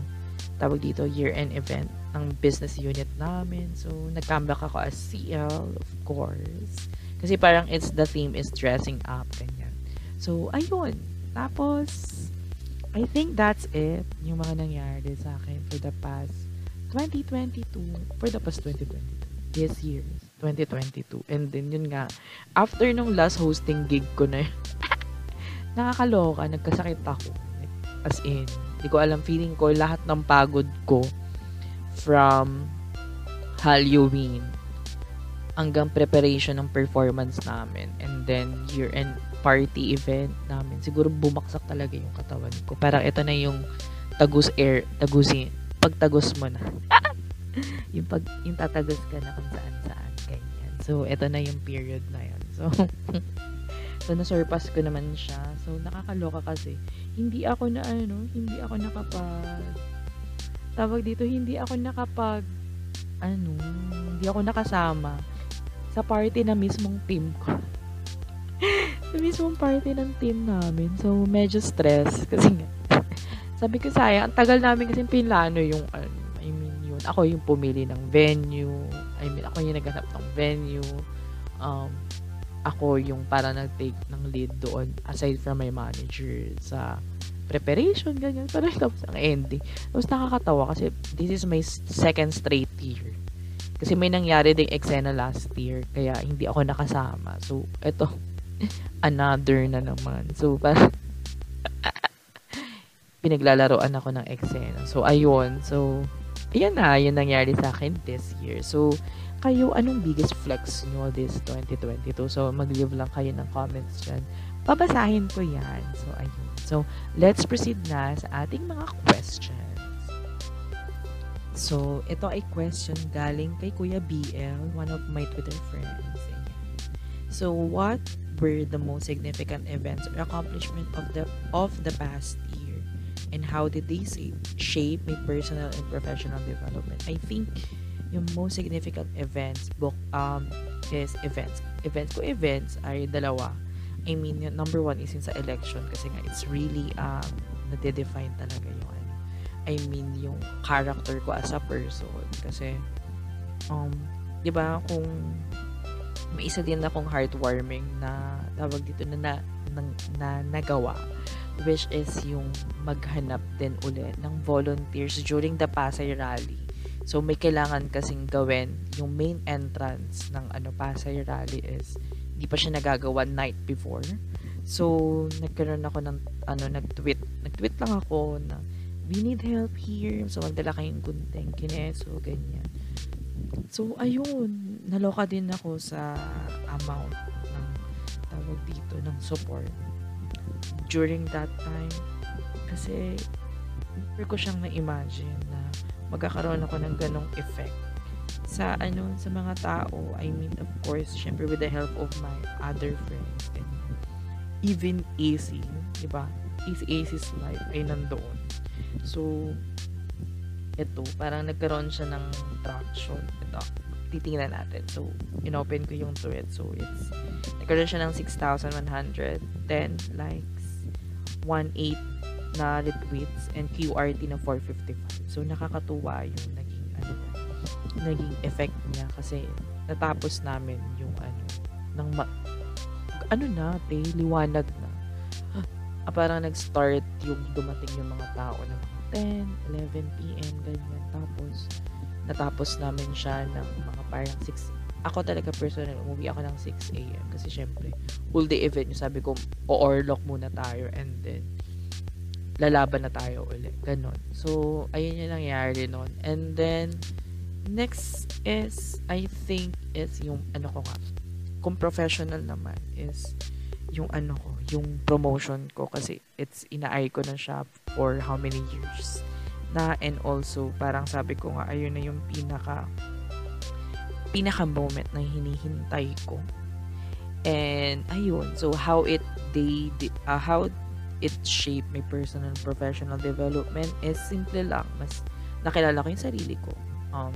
tawag dito year-end event ng business unit namin. So nag-comeback ako as CL of course. Kasi parang it's the theme is dressing up ganyan. So ayun. Tapos I think that's it. Yung mga nangyari sa akin for the past 2022. For the past 2022. This year. 2022. And then, yun nga. After nung last hosting gig ko na *laughs* nakakaloka. Nagkasakit ako. As in, hindi ko alam. Feeling ko lahat ng pagod ko from Halloween hanggang preparation ng performance namin. And then, year-end party event namin, siguro bumaksak talaga yung katawan ko. Parang ito na yung tagus air, tagusin, pagtagos mo na. *laughs* yung pag yung tatagos ka na kung saan saan ganyan. So ito na yung period na yan. So *laughs* so na-surpass ko naman siya. So nakakaloka kasi hindi ako na ano, hindi ako nakapag tawag dito, hindi ako nakapag ano, hindi ako nakasama sa party na mismong team ko sa mismong party ng team namin. So, medyo stress. Kasi nga, *laughs* sabi ko sayang, ang tagal namin kasi pinlano yung, ano, I mean, yun. Ako yung pumili ng venue. I mean, ako yung naghanap ng venue. Um, ako yung para nag-take ng lead doon aside from my manager sa preparation, ganyan. Pero tapos ang ending. Tapos nakakatawa kasi this is my second straight year. Kasi may nangyari ding eksena last year. Kaya hindi ako nakasama. So, eto another na naman. So, parang *laughs* pinaglalaroan ako ng eksena. So, ayun. So, ayan na, yun nangyari sa akin this year. So, kayo, anong biggest flex nyo this 2022? So, mag-leave lang kayo ng comments dyan. Babasahin ko yan. So, ayun. So, let's proceed na sa ating mga questions. So, ito ay question galing kay Kuya BL, one of my Twitter friends. So, what were the most significant events or accomplishment of the of the past year and how did they shape my personal and professional development. I think yung most significant events book um is events. Events ko events ay dalawa. I mean, yung number one is yung sa election kasi nga it's really um, nade-define talaga yung ano. I mean, yung character ko as a person kasi um, 'di ba, kung may isa din akong heartwarming na tawag dito na, na, na, na nagawa which is yung maghanap din ulit ng volunteers during the Pasay Rally. So may kailangan kasing gawin yung main entrance ng ano Pasay Rally is hindi pa siya nagagawa night before. So nagkaroon ako ng ano nag-tweet. Nag-tweet lang ako na we need help here. So magdala kayong gunting, kineso, ganyan. So, ayun, naloka din ako sa amount ng tawag dito, ng support. During that time, kasi never ko siyang na-imagine na magkakaroon ako ng ganong effect sa ano sa mga tao. I mean of course syempre with the help of my other friends and even AC di ba? AC AC's life ay nandoon. So ito, parang nagkaroon siya ng traction. Ito, titingnan natin. So, inopen ko yung tweet. So, it's, nagkaroon siya ng 6,110 likes, 1.8 na retweets, and QRT na 455. So, nakakatuwa yung naging, ano, naging effect niya kasi natapos namin yung ano, ng ma- ano na, te, liwanag na. Ah, parang nag-start yung dumating yung mga tao na 10, 11 p.m. ganyan. Tapos, natapos namin siya ng mga parang 6 ako talaga personal, umuwi ako ng 6 a.m. Kasi syempre, full day event yung sabi ko, o-orlock muna tayo and then, lalaban na tayo ulit. Ganon. So, ayun yung nangyari nun. And then, next is, I think, is yung, ano ko nga, kung professional naman, is, yung ano ko, yung promotion ko kasi it's inaay ko na siya for how many years na and also parang sabi ko nga ayun na yung pinaka pinaka moment na hinihintay ko. And ayun so how it they uh, how it shaped my personal and professional development is simple lang. Mas nakilala ko yung sarili ko. Um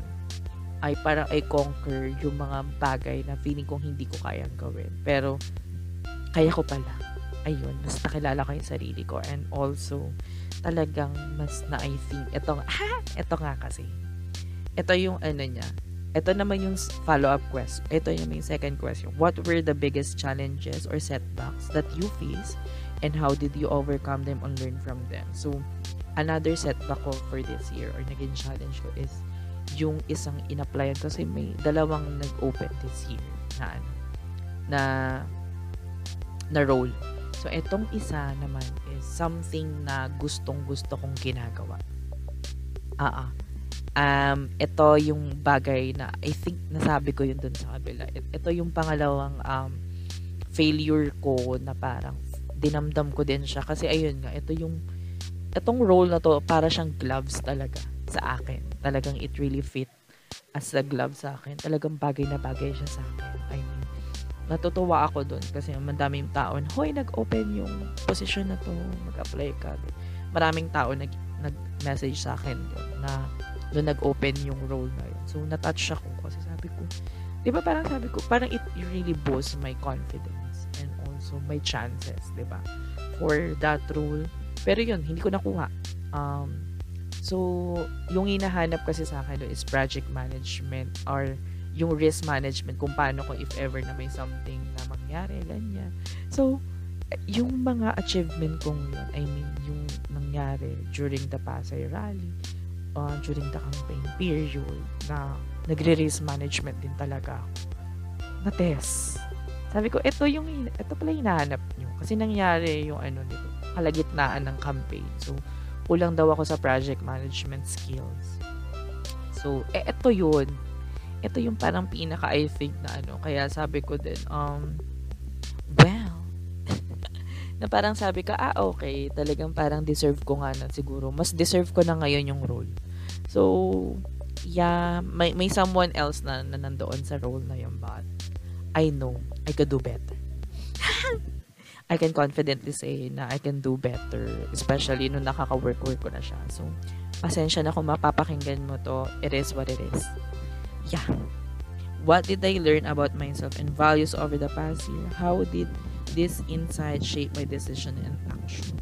ay para I conquer yung mga bagay na feeling kong hindi ko kayang gawin. Pero kaya ko pala. Ayun, mas nakilala ko yung sarili ko. And also, talagang mas na I think, ito, ha? Ito nga kasi. Ito yung ano niya. Ito naman yung follow-up question. Ito yung yung second question. What were the biggest challenges or setbacks that you face and how did you overcome them and learn from them? So, another setback ko for this year or naging challenge ko is yung isang in-applyan kasi may dalawang nag-open this year na ano, na na role. So, etong isa naman is something na gustong-gusto kong ginagawa. Ah, ah. Um, ito yung bagay na I think nasabi ko yun dun sa kabila. Ito yung pangalawang um, failure ko na parang dinamdam ko din siya. Kasi ayun nga, ito yung itong role na to, para siyang gloves talaga sa akin. Talagang it really fit as a glove sa akin. Talagang bagay na bagay siya sa akin. I mean, natutuwa ako doon kasi madaming tao na, hoy, nag-open yung position na to, mag-apply ka. Maraming tao nag, nag-message sa akin doon na doon nag-open yung role na yun. So, natouch ako kasi sabi ko, di ba parang sabi ko, parang it really boosts my confidence and also my chances, di ba? For that role. Pero yun, hindi ko nakuha. Um, so, yung hinahanap kasi sa akin is project management or yung risk management kung paano ko if ever na may something na mangyari, ganyan. So, yung mga achievement kong yun, I mean, yung nangyari during the Pasay Rally, uh, during the campaign period, na nagre-risk management din talaga ako. Na-test. Sabi ko, ito yung, ito pala hinahanap nyo. Kasi nangyari yung ano dito, kalagitnaan ng campaign. So, kulang daw ako sa project management skills. So, eh, ito yun ito yung parang pinaka I think na ano. Kaya sabi ko din um well *laughs* na parang sabi ka ah okay talagang parang deserve ko nga na siguro. Mas deserve ko na ngayon yung role. So yeah may, may someone else na, na nandoon sa role na yun but I know I could do better. *laughs* I can confidently say na I can do better especially nung nakaka-work-work ko na siya. So pasensya na kung mapapakinggan mo to. It is what it is yeah. What did I learn about myself and values over the past year? How did this insight shape my decision and actions?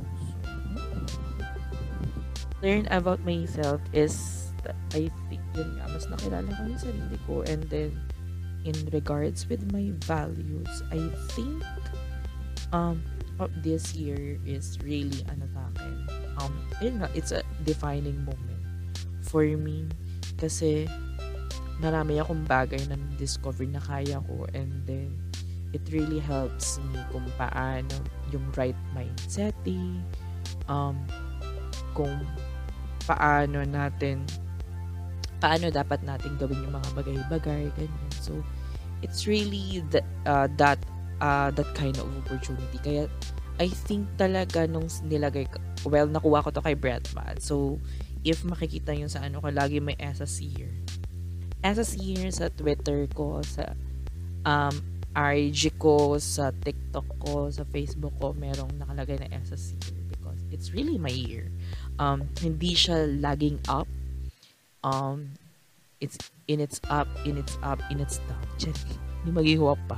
Learn about myself is, I think, yun nga, mas nakilala ko yung sarili ko and then, in regards with my values, I think um oh, this year is really ano sa akin. Um, yun nga, it's a defining moment for me kasi marami akong bagay na discover na kaya ko and then it really helps me kung paano yung right mindsetting um, kung paano natin paano dapat natin gawin yung mga bagay-bagay ganyan. So it's really the, uh, that uh, that kind of opportunity. Kaya I think talaga nung nilagay well nakuha ko to kay Bretman so if makikita yun sa ano ko lagi may SS here SS here sa Twitter ko sa um, RG ko sa TikTok ko sa Facebook ko merong nakalagay na here because it's really my year um, hindi siya lagging up um, it's in its up, in its up, in its down. *laughs* hindi maghihuwap pa.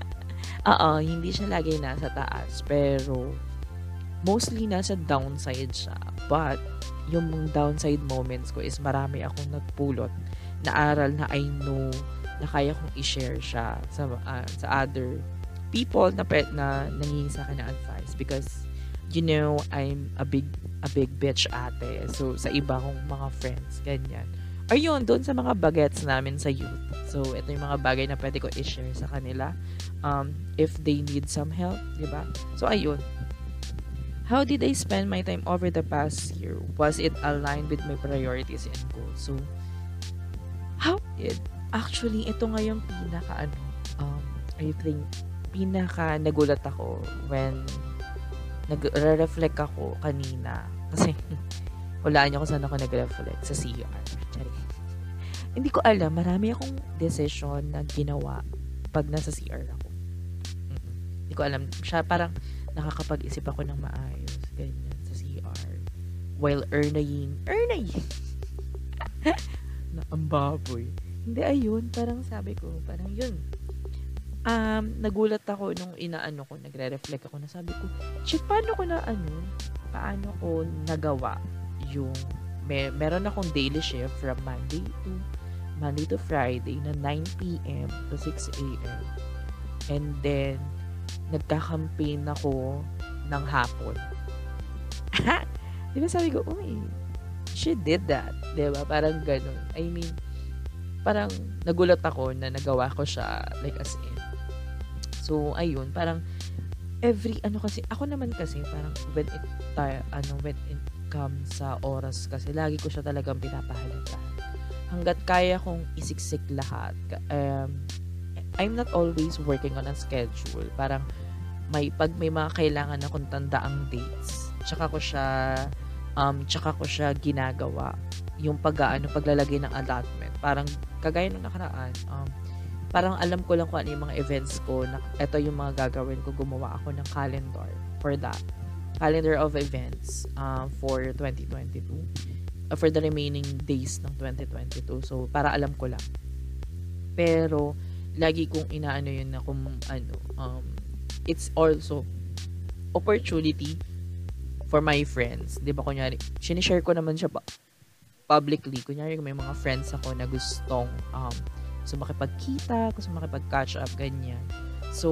*laughs* Oo, hindi siya lagi nasa taas. Pero, mostly nasa downside siya. But, yung downside moments ko is marami akong nagpulot na aral na I know na kaya kong i-share siya sa, uh, sa other people na, na nangingi sa akin ng advice because you know, I'm a big a big bitch ate. So, sa iba kong mga friends, ganyan. Ayun, doon sa mga bagets namin sa youth. So, ito yung mga bagay na pwede ko i-share sa kanila. Um, if they need some help, di ba? So, ayun. How did I spend my time over the past year? Was it aligned with my priorities and goals? So, how did? Actually, ito nga yung pinaka, ano, um, I think, pinaka nagulat ako when nagre-reflect ako kanina kasi *laughs* walaan niyo kung saan ako nag-reflect sa CR. Hindi ko alam, marami akong decision na ginawa pag nasa CR ako. Mm-mm. Hindi ko alam, siya parang nakakapag-isip ako ng maayos, ganyan, sa CR. While earning, earning! *laughs* na ang baboy. Hindi, ayun, parang sabi ko, parang yun, um, nagulat ako nung inaano ko, nagre-reflect ako na sabi ko, shit, paano ko na ano, paano ko nagawa yung, may, meron akong daily shift from Monday to Monday to Friday na 9 p.m. to 6 a.m. And then, nagka-campaign ako ng hapon. *laughs* Di ba sabi ko, uy, she did that. Ba? Parang ganun. I mean, parang nagulat ako na nagawa ko siya like as in So, ayun, parang every, ano kasi, ako naman kasi, parang when it, tayo, ano, when it comes sa oras kasi, lagi ko siya talagang pinapahalagahan. Hanggat kaya kong isiksik lahat, um, I'm not always working on a schedule. Parang, may, pag may mga kailangan akong tandaang dates, tsaka ko siya, um, tsaka ko siya ginagawa. Yung pag, ano, paglalagay ng allotment. Parang, kagaya nung nakaraan, um, parang alam ko lang kung ano yung mga events ko na ito yung mga gagawin ko gumawa ako ng calendar for that calendar of events uh, for 2022 uh, for the remaining days ng 2022 so para alam ko lang pero lagi kong inaano yun na kung ano um, it's also opportunity for my friends di ba kunyari sinishare ko naman siya publicly kunyari may mga friends ako na gustong um, gusto makipagkita, gusto makipag-catch up, ganyan. So,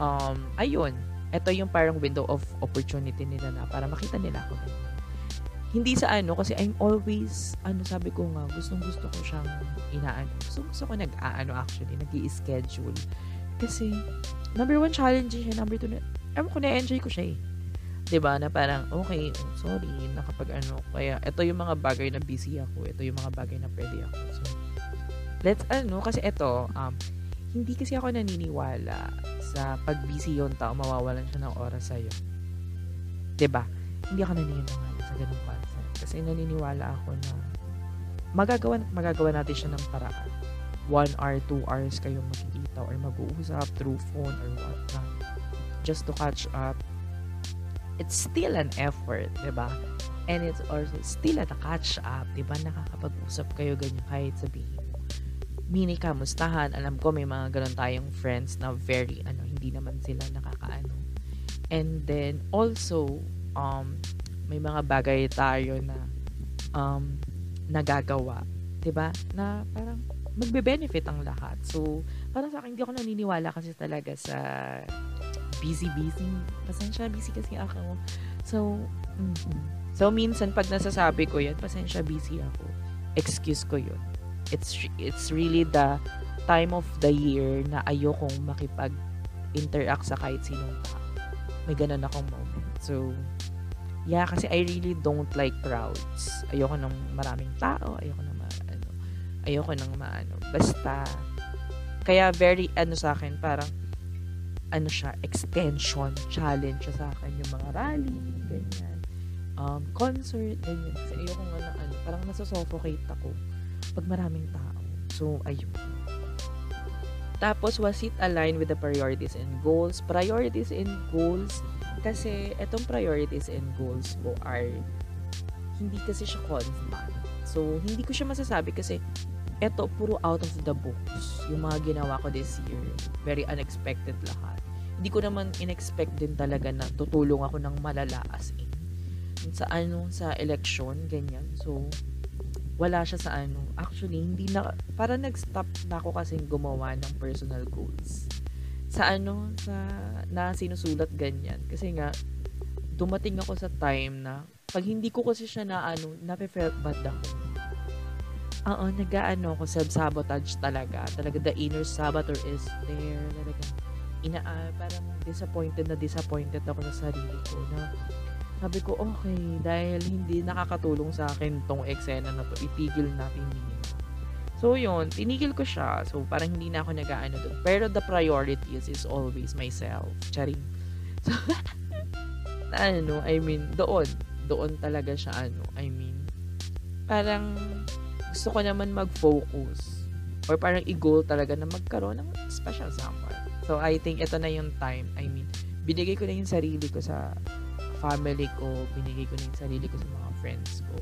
um, ayun. Ito yung parang window of opportunity nila na para makita nila ako. Hindi sa ano, kasi I'm always, ano sabi ko nga, gustong gusto ko siyang inaano. Gusto, gusto ko nag-aano actually, nag schedule Kasi, number one challenge siya, number two, na, ewan ko, na-enjoy ko siya eh. 'Di ba na parang okay sorry nakapag ano kaya ito yung mga bagay na busy ako ito yung mga bagay na pwede ako so let's ano, kasi ito, um, hindi kasi ako naniniwala sa pag busy yung tao, mawawalan siya ng oras sa'yo. ba diba? Hindi ako naniniwala sa ganung concept. Kasi naniniwala ako na magagawa, magagawa natin siya ng paraan. One hour, two hours kayong makikita or mag-uusap through phone or whatnot. Just to catch up. It's still an effort, di ba? And it's also still a catch up, di ba? Nakakapag-usap kayo ganyan kahit sabihin mini kamustahan. Alam ko may mga ganun tayong friends na very ano hindi naman sila nakakaano. And then also um may mga bagay tayo na um nagagawa, 'di ba? Na parang magbe-benefit ang lahat. So, parang sa akin, hindi ako naniniwala kasi talaga sa busy-busy. Pasensya, busy kasi ako. So, mm-hmm. so minsan pag nasasabi ko yan, pasensya, busy ako. Excuse ko yun. It's, it's really the time of the year na ayokong makipag-interact sa kahit sinong tao. May ganun akong moment. So, yeah, kasi I really don't like crowds. Ayoko ng maraming tao. Ayoko ng ayoko nang maano. Basta, kaya very, ano sa akin, parang, ano siya, extension, challenge siya sa akin, yung mga rally, ganyan, um, concert, ganyan. Kasi ayoko nga na, ano, parang nasusuffocate ako pag maraming tao. So, ayun. Tapos, was it aligned with the priorities and goals? Priorities and goals, kasi itong priorities and goals ko are, hindi kasi siya constant. So, hindi ko siya masasabi kasi eto, puro out of the books. Yung mga ginawa ko this year. Very unexpected lahat. Hindi ko naman inexpect din talaga na tutulong ako ng malala as in. Sa ano, sa election, ganyan. So, wala siya sa ano. Actually, hindi na, para nag-stop na ako kasing gumawa ng personal goals. Sa ano, sa, na sinusulat ganyan. Kasi nga, dumating ako sa time na, pag hindi ko kasi siya na ano, nape-felt bad ako Oo, nag-aano ako, self-sabotage talaga. Talaga, the inner saboteur is there. Talaga, ina, uh, parang disappointed na disappointed ako sa sarili ko na sabi ko, okay, dahil hindi nakakatulong sa akin tong eksena na to, itigil natin yun. So, yun, tinigil ko siya. So, parang hindi na ako nag-aano doon. Pero the priorities is always myself. Charing. *laughs* So, ano, I mean, doon. Doon talaga siya, ano, I mean, parang gusto ko naman mag-focus or parang i-goal talaga na magkaroon ng special someone. So, I think ito na yung time. I mean, binigay ko na yung sarili ko sa family ko, binigay ko na yung sarili ko sa mga friends ko,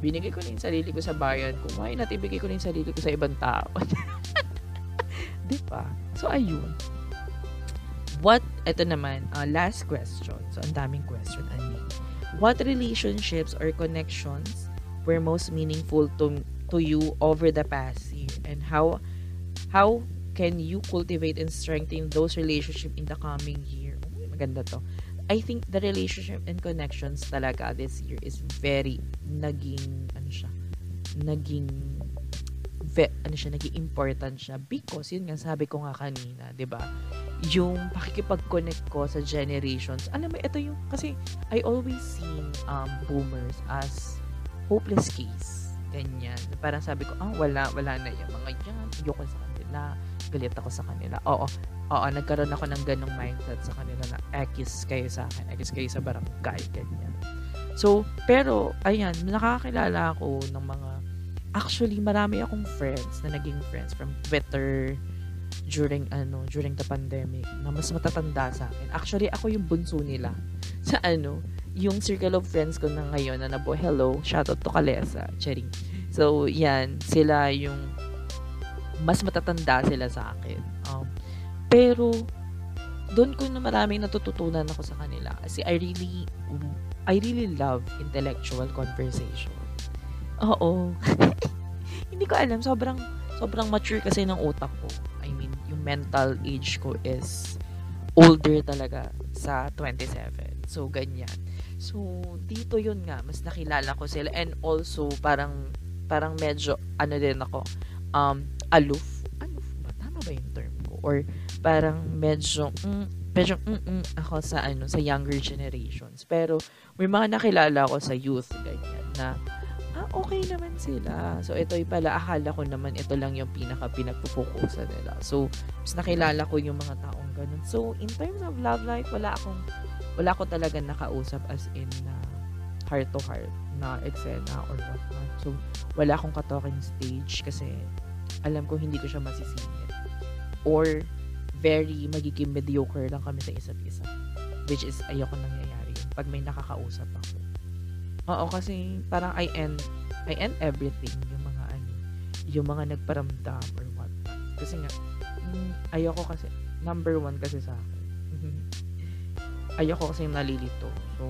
binigay ko na yung sarili ko sa bayan ko, why not ibigay ko na yung sarili ko sa ibang tao? *laughs* Di ba? So, ayun. What, ito naman, uh, last question. So, ang daming question, Ani. What relationships or connections were most meaningful to to you over the past year? And how how can you cultivate and strengthen those relationship in the coming year? Maganda to. I think the relationship and connections talaga this year is very naging ano siya naging ve, ano siya naging important siya. Because yun nga sabi ko nga kanina 'di ba? Yung pakikipag-connect ko sa generations alam mo ito yung kasi I always seen um boomers as hopeless case ganyan. Parang sabi ko, ah, wala, wala na yung mga yan. Ayoko sa kanila. Galit ako sa kanila. Oo, oo, nagkaroon ako ng ganong mindset sa kanila na ekis kayo sa akin, ekis kayo sa barangay, ganyan. So, pero, ayan, nakakilala ako ng mga, actually, marami akong friends na naging friends from Twitter, during ano during the pandemic na mas matatanda sa akin. Actually, ako yung bunso nila *laughs* sa ano, yung circle of friends ko na ngayon na nabo, hello, shout out to Kalesa, Cherry. So, yan, sila yung mas matatanda sila sa akin. Um, pero, doon ko na maraming natututunan ako sa kanila. Kasi I really, I really love intellectual conversation. Oo. *laughs* Hindi ko alam, sobrang, sobrang mature kasi ng utak ko. Mental age ko is older talaga sa 27. So, ganyan. So, dito yun nga, mas nakilala ko sila. And also, parang, parang medyo, ano din ako, um, aloof. Aloof ba? Tama ba yung term ko? Or, parang medyo, mm, medyo, mm, ako sa, ano, sa younger generations. Pero, may mga nakilala ko sa youth, ganyan, na, ah, okay naman sila. So, ito pala, akala ko naman ito lang yung pinaka pinagpupukusan nila. So, mas nakilala ko yung mga taong ganun. So, in terms of love life, wala akong wala ko talaga nakausap as in na heart to heart na eksena or what not. So, wala akong ka-talking stage kasi alam ko hindi ko siya masisingit. Or, very magiging mediocre lang kami sa isa't isa. Which is, ayoko nangyayari yun pag may nakakausap ako. Oo, kasi parang I end, I end everything, yung mga ano, yung mga nagparamdam or what. Kasi nga, mm, ayoko kasi, number one kasi sa akin, *laughs* ayoko kasi nalilito. So,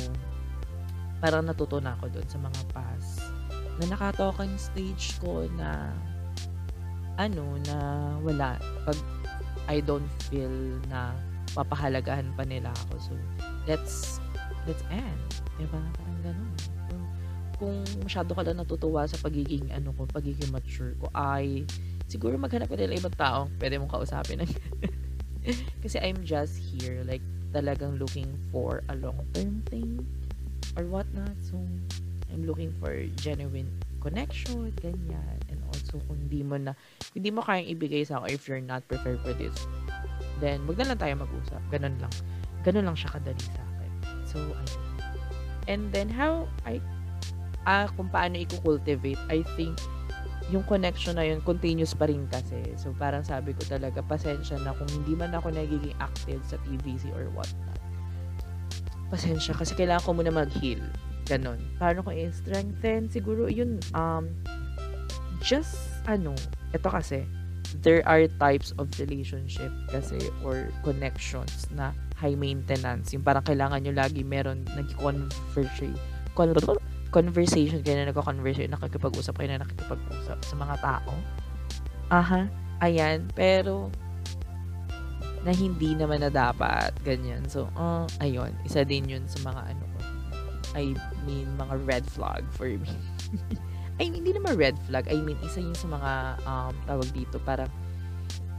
parang natuto na ako doon sa mga past na nakatoken stage ko na ano, na wala. Pag I don't feel na papahalagahan pa nila ako. So, let's, let's end. Diba? Parang ganun. Kung, masyado ka lang natutuwa sa pagiging, ano ko, pagiging mature ko, ay, siguro maghanap ka nila ibang tao, pwede mong kausapin. *laughs* Kasi I'm just here, like, talagang looking for a long-term thing or whatnot. So, I'm looking for genuine connection, ganyan. And also, kung hindi mo na, hindi mo kayang ibigay sa ako if you're not prepared for this, then, wag na lang tayo mag-usap. Ganun lang. Ganun lang siya kadali sa akin. So, ayun. And then, how I, ah, kung paano i-cultivate, I think, yung connection na yun, continuous pa rin kasi. So, parang sabi ko talaga, pasensya na kung hindi man ako nagiging active sa TVC or whatnot. Pasensya, kasi kailangan ko muna mag-heal. Ganon. Paano ko i-strengthen? Siguro, yun, um, just, ano, ito kasi, there are types of relationship kasi or connections na high maintenance. Yung parang kailangan nyo lagi meron nag-conversation conversation kayo na nagko-conversation, nakikipag-usap kayo na nakikipag-usap sa mga tao. Aha, ayan. Pero, na hindi naman na dapat, ganyan. So, uh, ayun, isa din yun sa mga ano ko. I mean, mga red flag for me. *laughs* I mean, hindi naman red flag. I mean, isa yun sa mga, um, tawag dito, parang,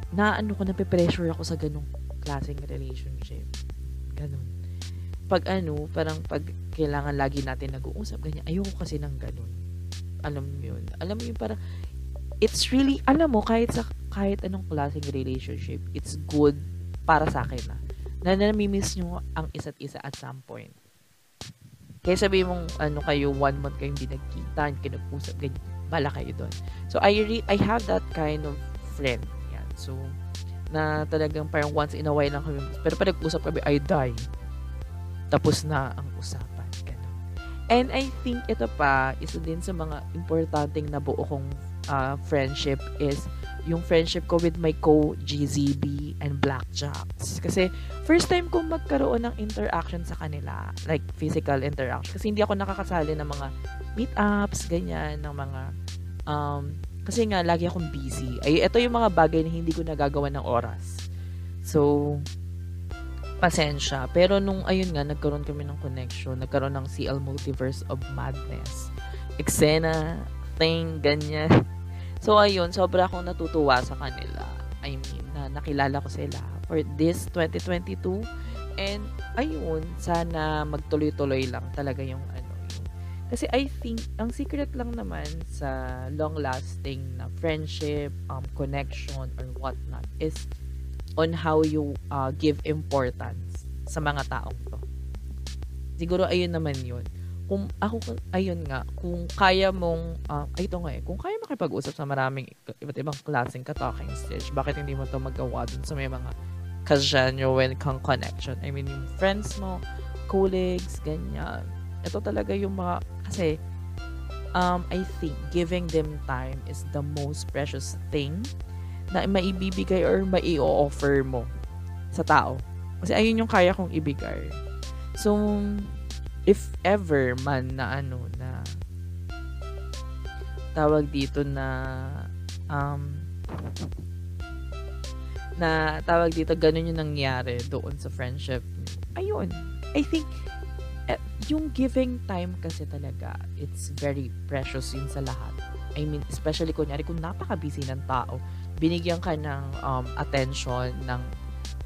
na ano ko, nape-pressure ako sa ganong klaseng relationship. Ganon pag ano, parang pag kailangan lagi natin nag-uusap, ganyan, ayoko kasi ng ganun. Alam mo yun. Alam mo yun, parang, it's really, alam mo, kahit sa, kahit anong klaseng relationship, it's good para sa akin na. Na namimiss nyo ang isa't isa at some point. Kaya sabi mong, ano kayo, one month kayo hindi nagkita, hindi nag-usap, ganyan, bala kayo doon. So, I, re- I have that kind of friend. Yan. So, na talagang parang once in a while lang kami. Pero pag nag-usap kami, I die tapos na ang usapan. Ganun. And I think ito pa, isa din sa mga importanteng nabuo kong uh, friendship is yung friendship ko with my co-GZB and Blackjacks. Kasi first time ko magkaroon ng interaction sa kanila, like physical interaction. Kasi hindi ako nakakasali ng mga meetups, ganyan, ng mga um, kasi nga lagi akong busy. Ay ito yung mga bagay na hindi ko nagagawa ng oras. So, pasensya. Pero nung, ayun nga, nagkaroon kami ng connection, nagkaroon ng CL Multiverse of Madness. Eksena, thing, ganyan. *laughs* So, ayun, sobra akong natutuwa sa kanila. I mean, na nakilala ko sila for this 2022. And, ayun, sana magtuloy-tuloy lang talaga yung ano, yung, kasi I think, ang secret lang naman sa long-lasting na friendship, um, connection, or whatnot is on how you uh, give importance sa mga taong to. Siguro ayun naman yun. Kung ako, ayun nga, kung kaya mong, uh, ito nga eh, kung kaya makipag-usap sa maraming iba't ibang klaseng ka-talking stage, bakit hindi mo to magawa dun sa may mga ka-genuine kang connection? I mean, yung friends mo, colleagues, ganyan. Ito talaga yung mga, kasi, um, I think giving them time is the most precious thing na maibibigay or mai-offer mo sa tao. Kasi ayun yung kaya kong ibigay. So, if ever man na ano, na tawag dito na um, na tawag dito, ganun yung nangyari doon sa friendship. Ayun. I think, eh, yung giving time kasi talaga, it's very precious yun sa lahat. I mean, especially kunyari, kung napaka-busy ng tao, binigyan ka ng um, attention ng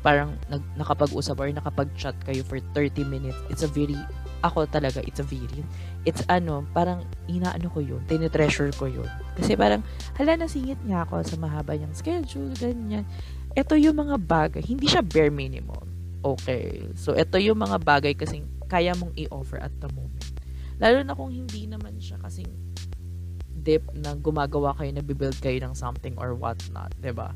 parang nag, nakapag-usap or nakapag-chat kayo for 30 minutes, it's a very, ako talaga, it's a very, it's ano, parang inaano ko yun, tinitreasure ko yun. Kasi parang, hala, nasingit niya ako sa mahaba niyang schedule, ganyan. Ito yung mga bagay, hindi siya bare minimum. Okay. So, ito yung mga bagay kasing kaya mong i-offer at the moment. Lalo na kung hindi naman siya kasing deep na gumagawa kayo, na build kayo ng something or what not, ba diba?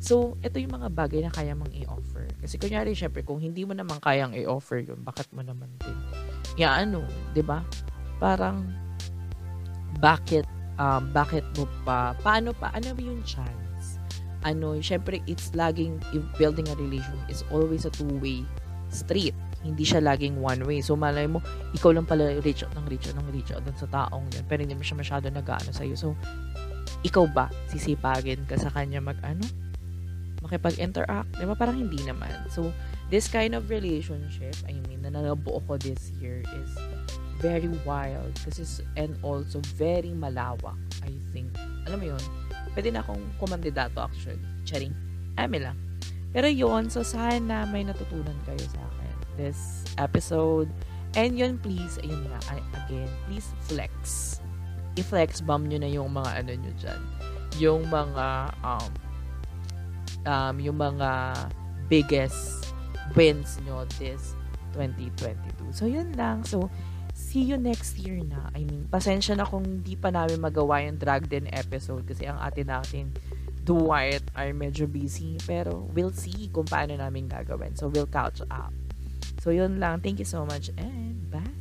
So, ito yung mga bagay na kaya mong i-offer. Kasi kunyari, syempre, kung hindi mo naman kayang i-offer yun, bakit mo naman din? Ya, ano, ba diba? Parang, bakit, um, bakit mo pa, paano pa, ano ba yung chance? Ano, syempre, it's laging, building a relation is always a two-way street hindi siya laging one way. So, malay mo, ikaw lang pala reach out ng reach out ng reach out dun sa taong yan. Pero hindi mo siya masyado nag-ano sa'yo. So, ikaw ba, sisipagin ka sa kanya mag ano? Makipag-interact? Di ba? Parang hindi naman. So, this kind of relationship, I mean, na nabuo ko this year is very wild kasi and also very malawak, I think. Alam mo yun? Pwede na akong kumandidato actually. Charing. Ame lang. Pero yun, so sana may natutunan kayo sa akin. This episode. And yun, please, ayun nga, again, please flex i-flex bomb nyo na yung mga ano nyo dyan. Yung mga, um, um, yung mga biggest wins nyo this 2022. So, yun lang. So, see you next year na. I mean, pasensya na kung di pa namin magawa yung drag din episode kasi ang atin natin Dwight are medyo busy. Pero, we'll see kung paano namin gagawin. So, we'll catch up. So, yun lang. Thank you so much and bye!